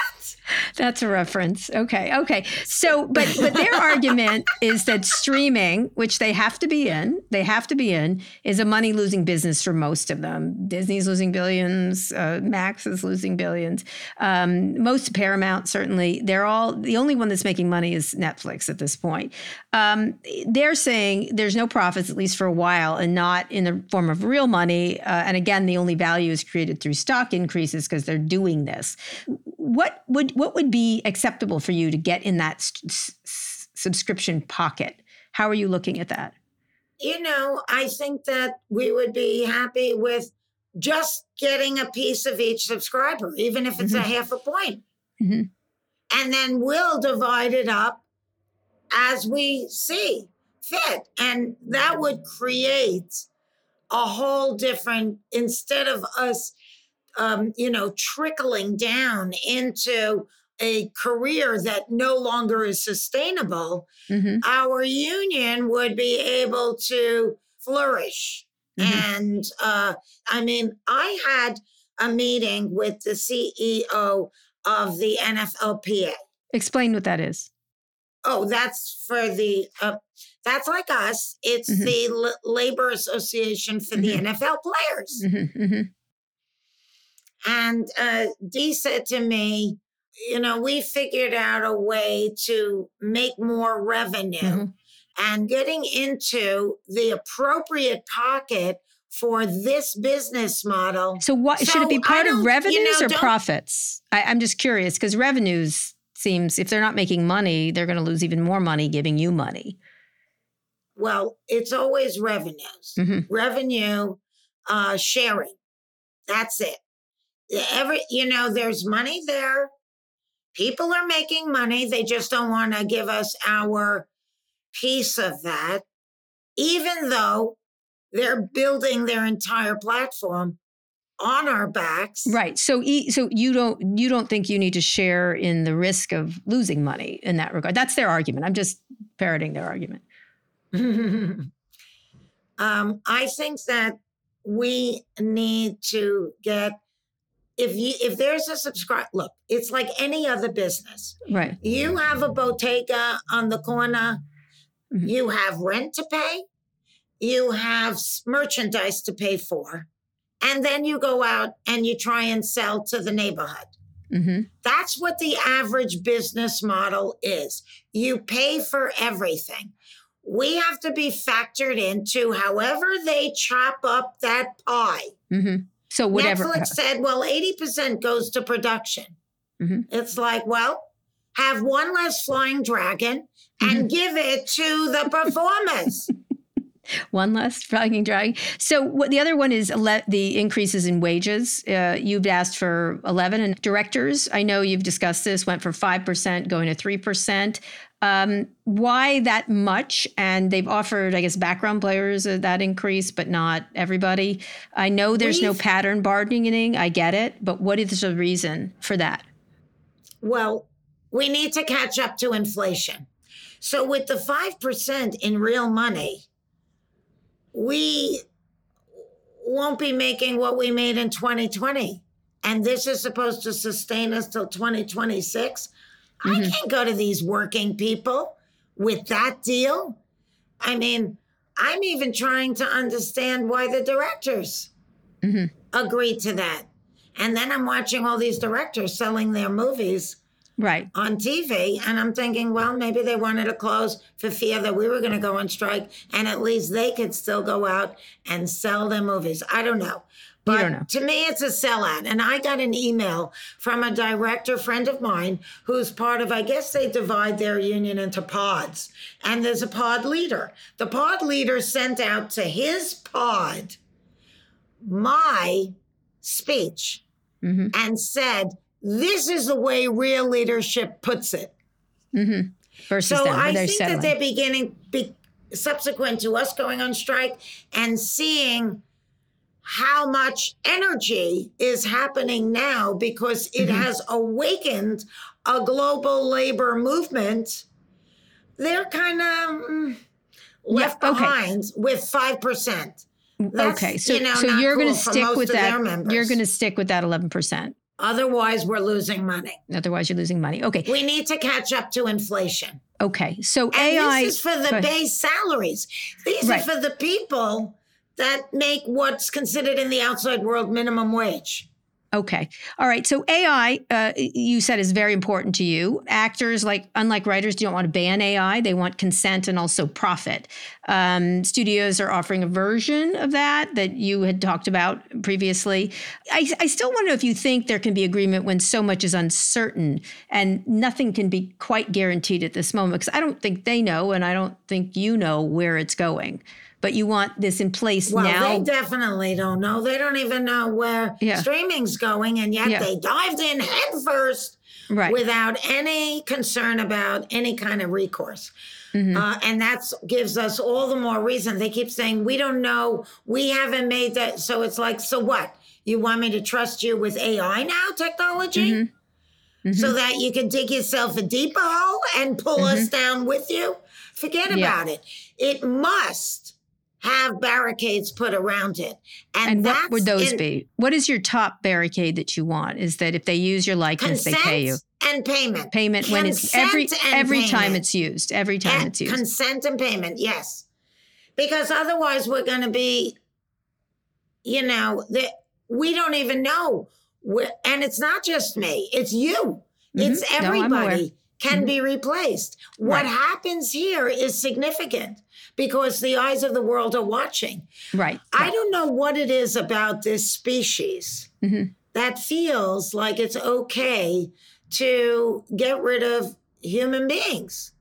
That's a reference. Okay. Okay. So, but but their *laughs* argument is that streaming, which they have to be in, they have to be in, is a money losing business for most of them. Disney's losing billions. Uh, Max is losing billions. Um, most Paramount certainly. They're all the only one that's making money is Netflix at this point. Um, they're saying there's no profits at least for a while, and not in the form of real money. Uh, and again, the only value is created through stock increases because they're doing this. What would what would be acceptable for you to get in that s- s- subscription pocket? How are you looking at that? You know, I think that we would be happy with just getting a piece of each subscriber, even if it's a half a point. Mhm. And then we'll divide it up as we see fit. And that would create a whole different, instead of us, um, you know, trickling down into a career that no longer is sustainable, hmm our union would be able to flourish. Mhm. And uh, I mean, I had a meeting with the CEO of the NFLPA. Explain what that is. Oh, that's for the, uh, that's like us. It's Mhm. the L- Labor Association for the Mhm. NFL players. And uh, Dee said to me, you know, we figured out a way to make more revenue Mhm. and getting into the appropriate pocket for this business model. So, what should it be part of don't- you revenues know, or profits? I, I'm just curious because revenues seems if they're not making money, they're going to lose even more money giving you money. Well, it's always revenues, Mhm. revenue uh, sharing. That's it. Every, you know, there's money there. People are making money. They just don't want to give us our piece of that, even though they're building their entire platform on our backs. Right. So, e- so you don't you don't think you need to share in the risk of losing money in that regard? That's their argument. I'm just parroting their argument. *laughs* um, I think that we need to get if you if there's a subscribe look, it's like any other business. Right. You have a bodega on the corner, Mhm. you have rent to pay, you have merchandise to pay for, and then you go out and you try and sell to the neighborhood. hmm That's what the average business model is. You pay for everything. We have to be factored into however they chop up that pie. hmm So whatever. Netflix said, well, 80% goes to production. Mhm. It's like, well, have one less flying dragon and give it to the performers. *laughs* One less flying dragon. So what the other one is ele- the increases in wages. Uh, you've asked for 11 and directors. I know you've discussed this went from 5% going to 3%. Um, why that much? And they've offered, I guess, background players uh, that increase, but not everybody. I know there's no We've- pattern bargaining. I get it. But what is the reason for that? well, we need to catch up to inflation. So with the 5% in real money, we won't be making what we made in 2020. And this is supposed to sustain us till 2026. I can't go to these working people with that deal. I mean, I'm even trying to understand why the directors Mhm. agreed to that. And then I'm watching all these directors selling their movies Right. on TV, and I'm thinking, well, maybe they wanted to close for fear that we were going to go on strike, and at least they could still go out and sell their movies. I don't know. But don't know. to me, it's a sellout. And I got an email from a director friend of mine who's part of, I guess they divide their union into pods. And there's a pod leader. The pod leader sent out to his pod my speech Mm-hmm. and said, This is the way real leadership puts it. Versus So them, I think that they're beginning, be, subsequent to us going on strike and seeing how much energy is happening now because it Mm-hmm. has awakened a global labor movement. They're kind of mm, left Yeah, okay. behind with 5%. That's, okay, so you know, so you're going to stick with that. You're going to stick with that 11 percent. Otherwise, we're losing money. Otherwise, you're losing money. Okay, We need to catch up to inflation. okay. So And AI this is for the base salaries. These Right. are for the people that make what's considered in the outside world minimum wage. Okay. All right. So AI, uh, you said is very important to you. Actors, like unlike writers, don't want to ban AI. They want consent and also profit. Um, studios are offering a version of that that you had talked about previously. I, I still know if you think there can be agreement when so much is uncertain and nothing can be quite guaranteed at this moment. Because I don't think they know, and I don't think you know where it's going. But you want this in place now. Well, now. they definitely don't know. They don't even know where Yeah. streaming's going, and yet Yeah. they dived in headfirst right. without any concern about any kind of recourse. Mm-hmm. Uh, and that gives us all the more reason. They keep saying, we don't know, we haven't made that. So it's like, so what? You want me to trust you with AI now, technology? Mm-hmm. So that you can dig yourself a deeper hole and pull us down with you? Forget Mm-hmm. Yeah. about it. It must have barricades put around it. And, And what would those in- be? What is your top barricade that you want? Is that if they use your likeness, they pay you Consent and payment. payment when it's every Consent every time it's used. Every time And it's used. Consent and payment, yes. Because otherwise, we're going to be, you know, that we don't even know. Where, and it's not just me, it's you, it's Mhm. No, everybody can Mhm. be replaced. What Right. happens here is significant because the eyes of the world are watching. right. I don't know what it is about this species Mhm. that feels like it's okay to get rid of human beings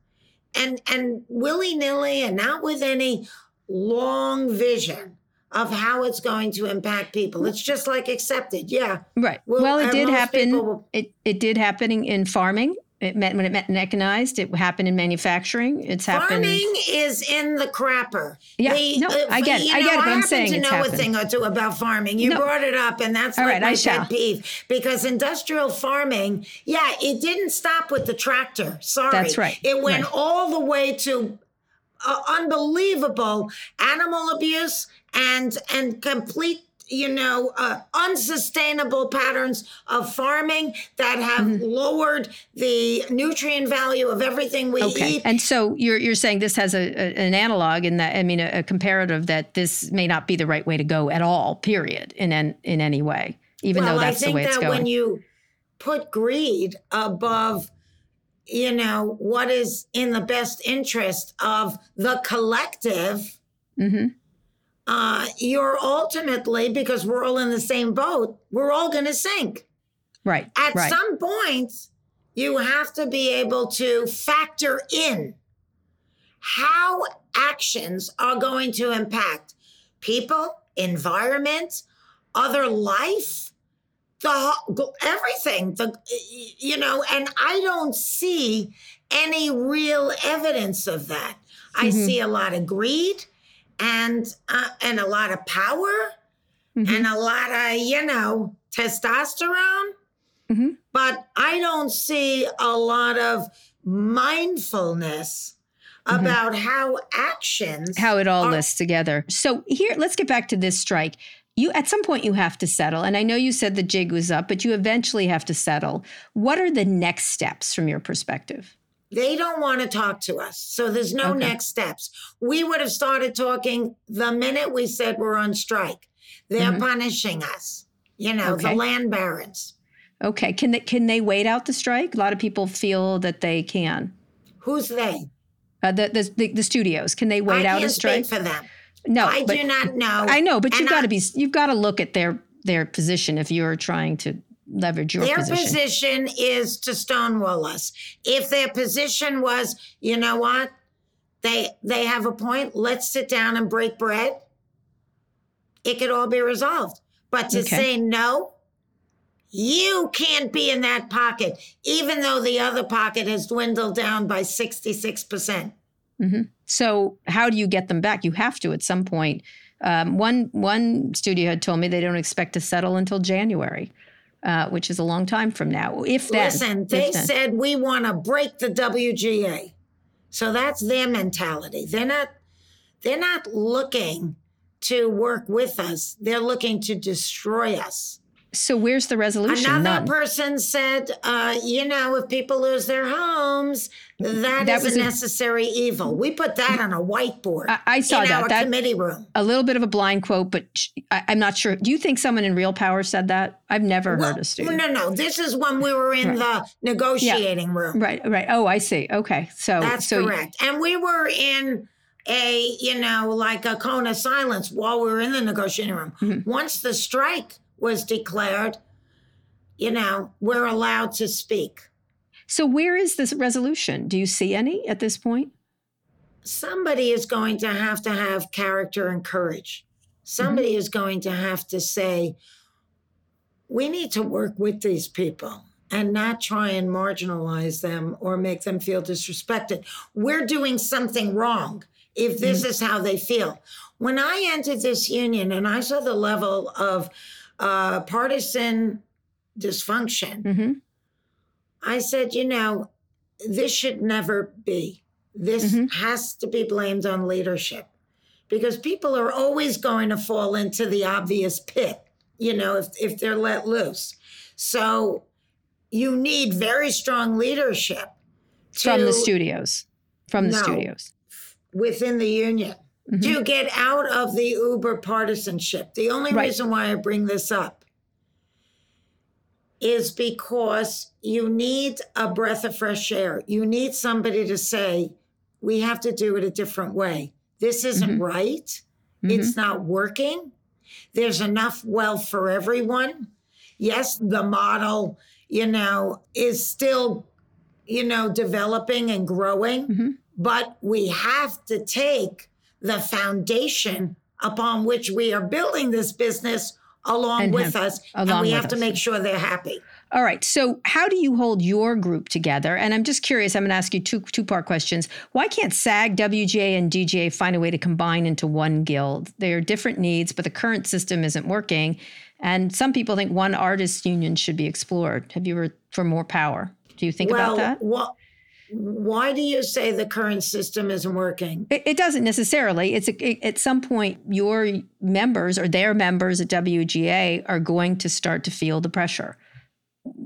and and willy-nilly and not with any long vision of how it's going to impact people. It's just like accepted. Yeah. Right. Well, Well, it did happen. will- It it did happen in farming. It meant when it meant mechanized. It happened in manufacturing. It's happened. Farming is in the crapper. Yeah, The- no, uh, I get it, I know, get it, but I'm happen saying to know a thing or two about farming. You No. brought it up, and that's All like right, my I pet shall. peeve because industrial farming, yeah, it didn't stop with the tractor. Sorry, That's right, It went right. all the way to uh, unbelievable animal abuse and and complete you know uh, unsustainable patterns of farming that have Mm-hmm. lowered the nutrient value of everything we Okay. eat And so you're you're saying this has a, a- an analog in that I mean a, a comparative that this may not be the right way to go at all. Period. In an, in any way, even well, though that's the way it's that going. when you put greed above, you know, what is in the best interest of the collective, hmm uh, you're ultimately, because we're all in the same boat, we're all going to sink. Right. At right. some point, you have to be able to factor in how actions are going to impact people, environment, other life, the everything. The you know, and I don't see any real evidence of that. I see a lot of greed and uh, and a lot of power Mhm. and a lot of you know testosterone Mhm. but i don't see a lot of mindfulness about how actions how it all are- lists together. So here, let's get back to this strike. You at some point you have to settle, and I know you said the jig was up, but you eventually have to settle. What are the next steps from your perspective? They don't want to talk to us so there's no Okay. next steps we would have started talking the minute we said we're on strike they're Mhm. punishing us you know the land barons Okay, can they can they wait out the strike? A lot of people feel that they can. who's they Uh, the, the the the studios can they wait I out a strike? for them no, i but do not know I know, but And you've got to be you've got to look at their their position if you're trying to leverage your their position? position is to stonewall us. If their position was, you know what, they they have a point. Let's sit down and break bread. It could all be resolved. But to Okay. say no, you can't be in that pocket, even though the other pocket has dwindled down by sixty six percent. So how do you get them back? You have to at some point. Um, one one studio had told me they don't expect to settle until January, uh, which is a long time from now. If then, Listen, they then. said we want to break the WGA. So that's their mentality. They're not they're not looking to work with us. They're looking to destroy us. So where's the resolution? Another None. person said, uh, you know, if people lose their homes, that, That is a a- necessary evil. We put that on a whiteboard I- I saw in that. our That- committee room. a little bit of a blind quote, but sh- I, I'm not sure. Do you think someone in real power said that? I've never Well, heard a student. no, no. This is when we were in Right. the negotiating room. Right, right. Oh, I see. Okay, so That's so correct. And we were in a, you know, like a cone of silence while we were in the negotiating room. Mm-hmm. Once the strike was declared, you know, we're allowed to speak. So where is this resolution? Do you see any at this point? Somebody is going to have to have character and courage. Somebody mm-hmm. is going to have to say, we need to work with these people and not try and marginalize them or make them feel disrespected. We're doing something wrong if this mm. is how they feel. When I entered this union and I saw the level of uh, partisan dysfunction, hmm I said, you know, this should never be. This has to be blamed on leadership because people are always going to fall into the obvious pit, you know, if, if they're let loose. So you need very strong leadership From the studios. From the No. studios. within the union to mm-hmm. get out of the uber partisanship. The only Right. reason why I bring this up is because you need a breath of fresh air. You need somebody to say, we have to do it a different way. This isn't mm-hmm. right. It's mm-hmm. not working. There's enough wealth for everyone. Yes, the model, you know, is still, you know, developing and growing, but we have to take the foundation upon which we are building this business along And with have- us. along and we have to make sure they're happy. All right. So, how do you hold your group together? And I'm just curious. I'm going to ask you two two part questions. Why can't SAG, WGA, and DGA find a way to combine into one guild? They are different needs, but the current system isn't working. And some people think one artist union should be explored. Have you ever for more power? Do you think well, about that? wha- why do you say the current system isn't working? It, it doesn't necessarily. It's a, it- at some point your members or their members at WGA are going to start to feel the pressure.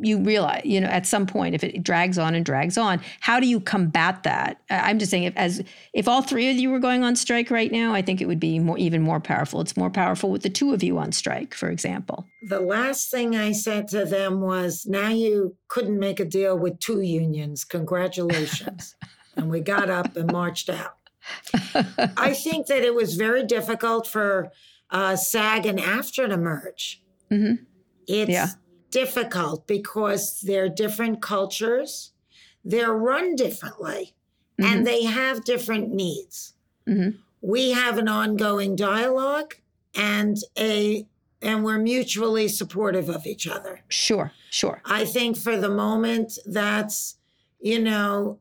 You realize, you know, at some point, if it drags on and drags on, how do you combat that? I'm just saying, if as if all three of you were going on strike right now, I think it would be more even more powerful. It's more powerful with the two of you on strike, for example. The last thing I said to them was, now you couldn't make a deal with two unions. Congratulations. *laughs* and we got up and marched out. I think that it was very difficult for uh, SAG and AFTRA to merge. Mhm. It's Yeah. Difficult because they're different cultures, they're run differently, and they have different needs. Mhm. We have an ongoing dialogue and a and we're mutually supportive of each other. Sure, sure. I think for the moment, that's, you know,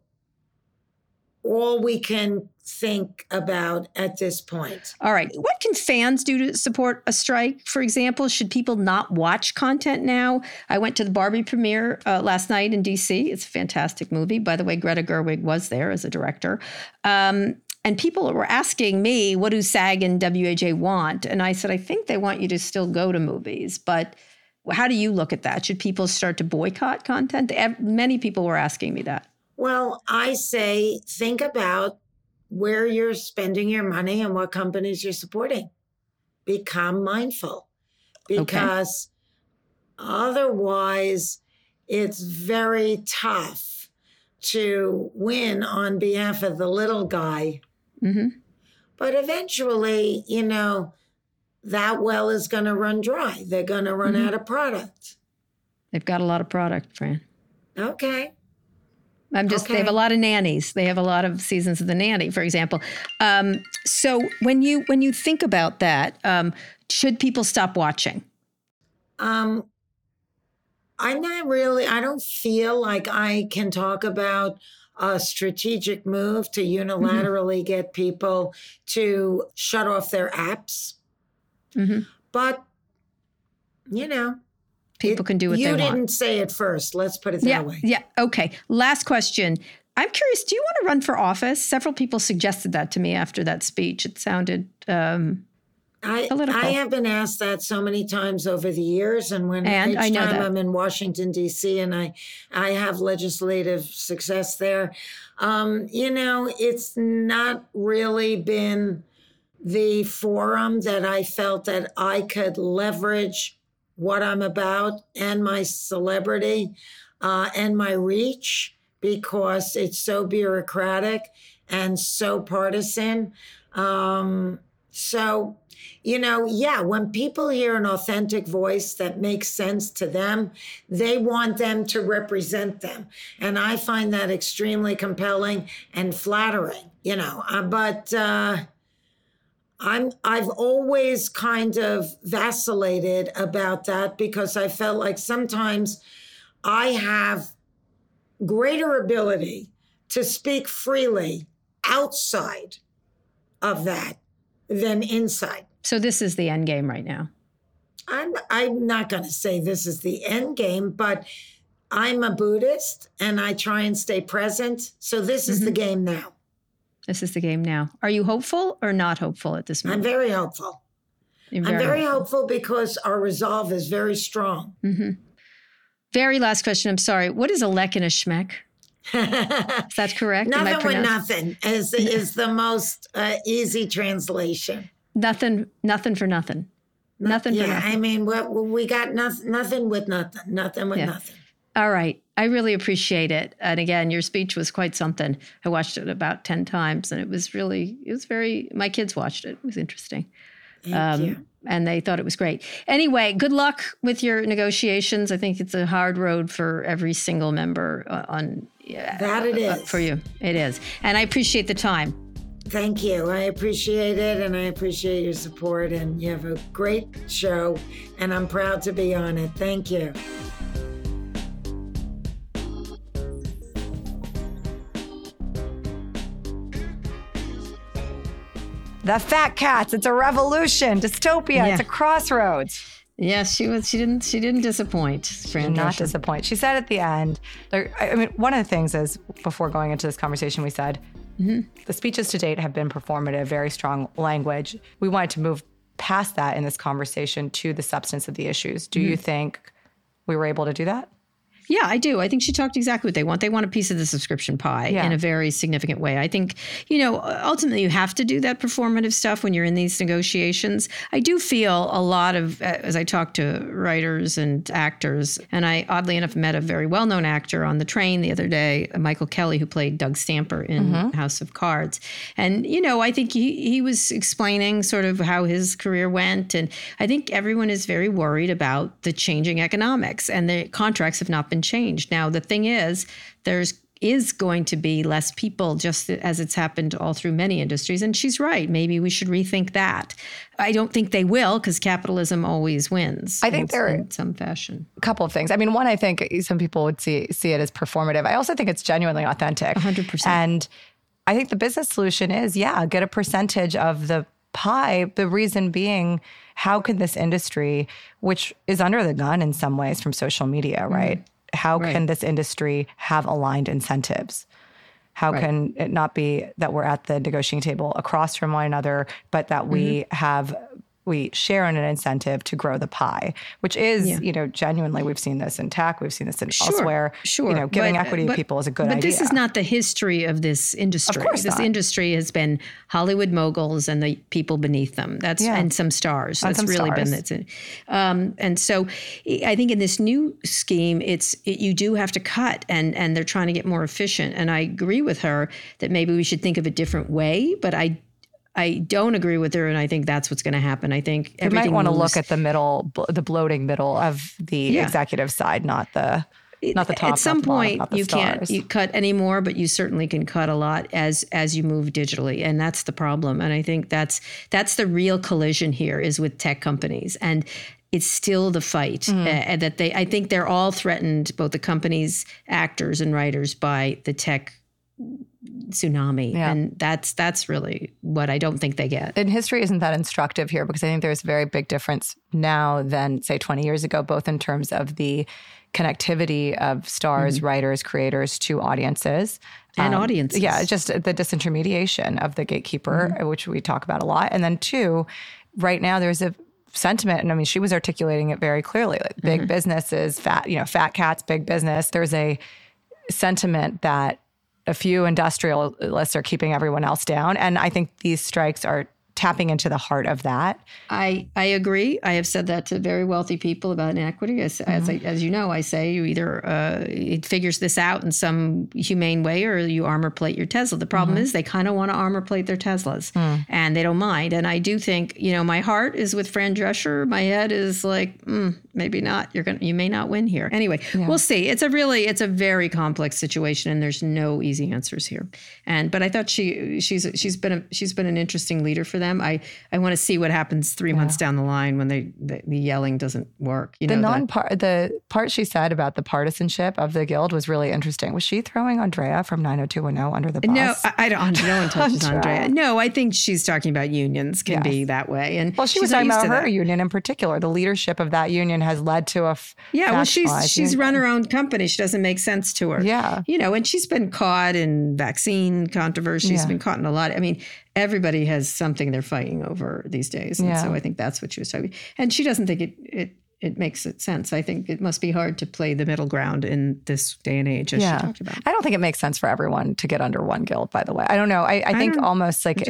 all we can think about at this point. All right. What can fans do to support a strike? For example, should people not watch content now? I went to the Barbie premiere uh, last night in DC. It's a fantastic movie. By the way, Greta Gerwig was there as a director. Um, and people were asking me, what do SAG and WGA want? And I said, I think they want you to still go to movies. But how do you look at that? Should people start to boycott content? Many people were asking me that. Well, I say think about where you're spending your money and what companies you're supporting. Become mindful because otherwise it's very tough to win on behalf of the little guy. hmm But eventually, you know, that well is going to run dry. They're going to run out of product. They've got a lot of product, Fran. Okay. I'm just they have a lot of nannies. They have a lot of seasons of the nanny, for example. Um, so when you when you think about that, um, should people stop watching? Um, I'm not really, I don't feel like I can talk about a strategic move to unilaterally get people to shut off their apps. Mhm. But, you know, People it- can do what they want. you didn't say it first. Let's put it that Yeah, way. yeah. Okay. Last question. I'm curious. Do you want to run for office? Several people suggested that to me after that speech. It sounded um, I, Political. I have been asked that so many times over the years, and when And each I know time that. I'm in Washington D.C. and I I have legislative success there, um, you know, it's not really been the forum that I felt that I could leverage what I'm about and my celebrity uh, and my reach because it's so bureaucratic and so partisan. Um, so, you know, yeah, when people hear an authentic voice that makes sense to them, they want them to represent them. And I find that extremely compelling and flattering, you know. Uh, but uh, I'm I've always kind of vacillated about that because I felt like sometimes I have greater ability to speak freely outside of that than inside. so. This is the end game right now. I'm I'm not going to say this is the end game, but I'm a Buddhist and I try and stay present. So this is the mm-hmm. game now. This is the game now. Are you hopeful or not hopeful at this moment? I'm very hopeful. You're I'm very hopeful because our resolve is very strong. Very last question. I'm sorry. What is a lek and a schmeck? *laughs* Is that correct? Nothing with nothing is is the most uh, easy translation. Nothing. Nothing for nothing. Nothing for yeah, nothing. I mean, we, we got nothing, nothing with nothing, nothing with Yeah. nothing. All right. I really appreciate it. And again, your speech was quite something. I watched it about 10 times and it was really, it was very, my kids watched it. It was interesting. Thank Um, you. And they thought it was great. Anyway, good luck with your negotiations. I think it's a hard road for every single member uh, on That it uh, for you. It is. And I appreciate the time. Thank you. I appreciate it and I appreciate your support. And you have a great show, and I'm proud to be on it. Thank you. The Fat Cats. It's a revolution. Dystopia. Yeah. It's a crossroads. Yes, she was. She didn't. She didn't disappoint. Fran not disappoint. She said at the end, there, I I mean, one of the things is before going into this conversation, we said mm-hmm. the speeches to date have been performative, very strong language. We wanted to move past that in this conversation to the substance of the issues. Do you mm-hmm. think we were able to do that? Yeah, I do. I think she talked exactly what they want. They want a piece of the subscription pie Yeah. in a very significant way. I think, you know, ultimately you have to do that performative stuff when you're in these negotiations. I do feel a lot of, uh, as I talk to writers and actors, and I oddly enough met a very well known actor on the train the other day, Michael Kelly, who played Doug Stamper in House of Cards. And, you know, I think he, he was explaining sort of how his career went. And I think everyone is very worried about the changing economics and the contracts have not been changed. Now, the thing is, there's is going to be less people just as it's happened all through many industries and she's right maybe we should rethink that i don't think they will because capitalism always wins I think in- they're- in some fashion A couple of things. I mean, one, I think some people would see see it as performative. I also think it's genuinely authentic. 100%. And I think the business solution is, yeah, get a percentage of the pie. The reason being, how can this industry, which is under the gun in some ways from social media, right? Mm-hmm. How can this industry have aligned incentives? How can it not be that we're at the negotiating table across from one another, but that we mm-hmm. have we share in an incentive to grow the pie, which is, you know, genuinely we've seen this in tech, we've seen this in elsewhere. Sure, you know, giving but- equity but- to people is a good but idea. this is not the history of this industry. Of course this not. industry has been Hollywood moguls and the people beneath them. That's Yeah. and some stars. And That's some really been stars. that's it. Um, and so, I think in this new scheme, it's it, you do have to cut, and and they're trying to get more efficient. And I agree with her that maybe we should think of a different way. But I I don't agree with her, and I think that's what's going to happen. I think you might want to look at the middle, the bloating middle of the yeah. executive side, not the not the top. At some point, bottom, you stars. can't you cut anymore, but you certainly can cut a lot as as you move digitally, and that's the problem. And I think that's that's the real collision here is with tech companies, and it's still the fight mm. uh, that they. I think they're all threatened, both the companies, actors, and writers, by the tech tsunami yeah. and that's that's really what i don't think they get and history isn't that instructive here because i think there's a very big difference now than say 20 years ago both in terms of the connectivity of stars mm-hmm. writers creators to audiences and um, audiences yeah just the disintermediation of the gatekeeper mm-hmm. which we talk about a lot and then two right now there's a sentiment and i mean she was articulating it very clearly like big mm-hmm. businesses fat you know fat cats big business there's a sentiment that a few industrialists are keeping everyone else down. And I think these strikes are tapping into the heart of that. I, I agree. I have said that to very wealthy people about inequity. As, mm-hmm. as, I, as you know, I say you either uh, it figures this out in some humane way or you armor plate your Tesla. The problem mm-hmm. is they kind of want to armor plate their Teslas mm. and they don't mind. And I do think, you know, my heart is with Fran Drescher. My head is like, mm, maybe not. You're going to, you may not win here. Anyway, yeah. we'll see. It's a really, it's a very complex situation and there's no easy answers here. And, but I thought she, she's, she's been a, she's been an interesting leader for them. I, I want to see what happens three yeah. months down the line when they the, the yelling doesn't work. You the know, non part the part she said about the partisanship of the guild was really interesting. Was she throwing Andrea from 90210 under the bus? No, I, I don't. No one *laughs* touches Andrea. No, I think she's talking about unions can yes. be that way. And well, she was talking about her that. union in particular. The leadership of that union has led to a f- yeah. Well, she's she's union. run her own company. She doesn't make sense to her. Yeah, you know, and she's been caught in vaccine controversy. She's yeah. been caught in a lot. I mean, everybody has something they're fighting over these days. And yeah. so I think that's what she was talking. About. And she doesn't think it it it makes it sense. I think it must be hard to play the middle ground in this day and age, as yeah. she talked about. I don't think it makes sense for everyone to get under one guild. By the way, I don't know. I, I, I think almost like it,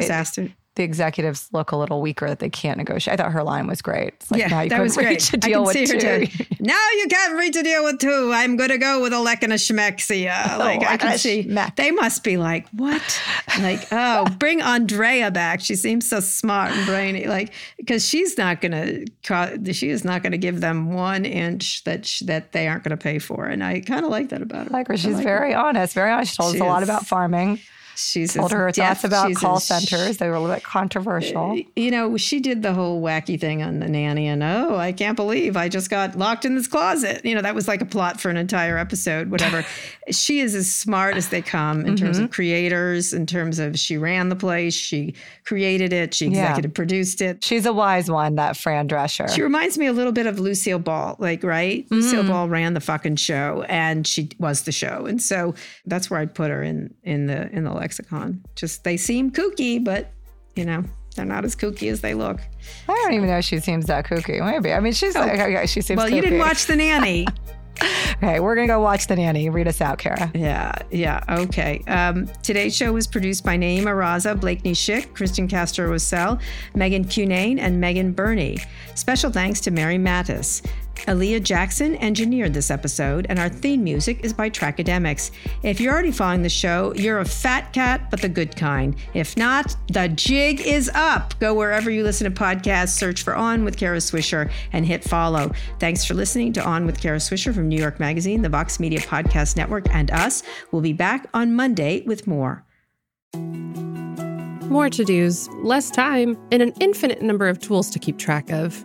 the executives look a little weaker that they can't negotiate. I thought her line was great. It's like, yeah, now you that was *laughs* reach great. a deal with two. *laughs* now you can't reach a deal with two. I'm going to go with a Lek and a Schmexia. *laughs* Oh, like oh, I can see Schmeck. they must be like, what? Like, oh, bring Andrea back. She seems so smart and brainy. Like, because she's not going to, she is not going to give them one inch that that they aren't going to pay for. And I kind of like that about her. I like her. She's like very her. honest. Very honest. She told she us a lot about farming. She's told her thoughts about call centers. They were a little bit controversial. Uh, you know, she did the whole wacky thing on the nanny, and oh, I can't believe I just got locked in this closet. You know, that was like a plot for an entire episode. Whatever. *laughs* she is as smart as they come in mm-hmm. terms of mm-hmm. creators. In terms of she ran the place, she created it, she executive yeah. produced it. She's a wise one, that Fran Drescher. She reminds me a little bit of Lucille Ball, like right. Mm-hmm. Lucille Ball ran the fucking show, and she was the show, and so that's where I'd put her in in the in the lexicon. Just they seem kooky, but you know, they're not as kooky as they look. I don't even know if she seems that kooky. Maybe. I mean, she's oh. like, okay, she seems Well, kooky. you didn't watch The Nanny. *laughs* okay, we're going to go watch The Nanny. Read us out, Kara. Yeah, yeah, okay. Um, today's show was produced by Nayeema Raza, Blakeney Schick, Kristen Castro Russell, Megan Cunane, and Megan Burney. Special thanks to Mary Mattis. Aaliyah Jackson engineered this episode, and our theme music is by Trackademicks. If you're already following the show, you're a fat cat, but the good kind. If not, the jig is up. Go wherever you listen to podcasts, search for On with Kara Swisher, and hit follow. Thanks for listening to On with Kara Swisher from New York Magazine, the Vox Media Podcast Network, and us. We'll be back on Monday with more. More to dos, less time, and an infinite number of tools to keep track of.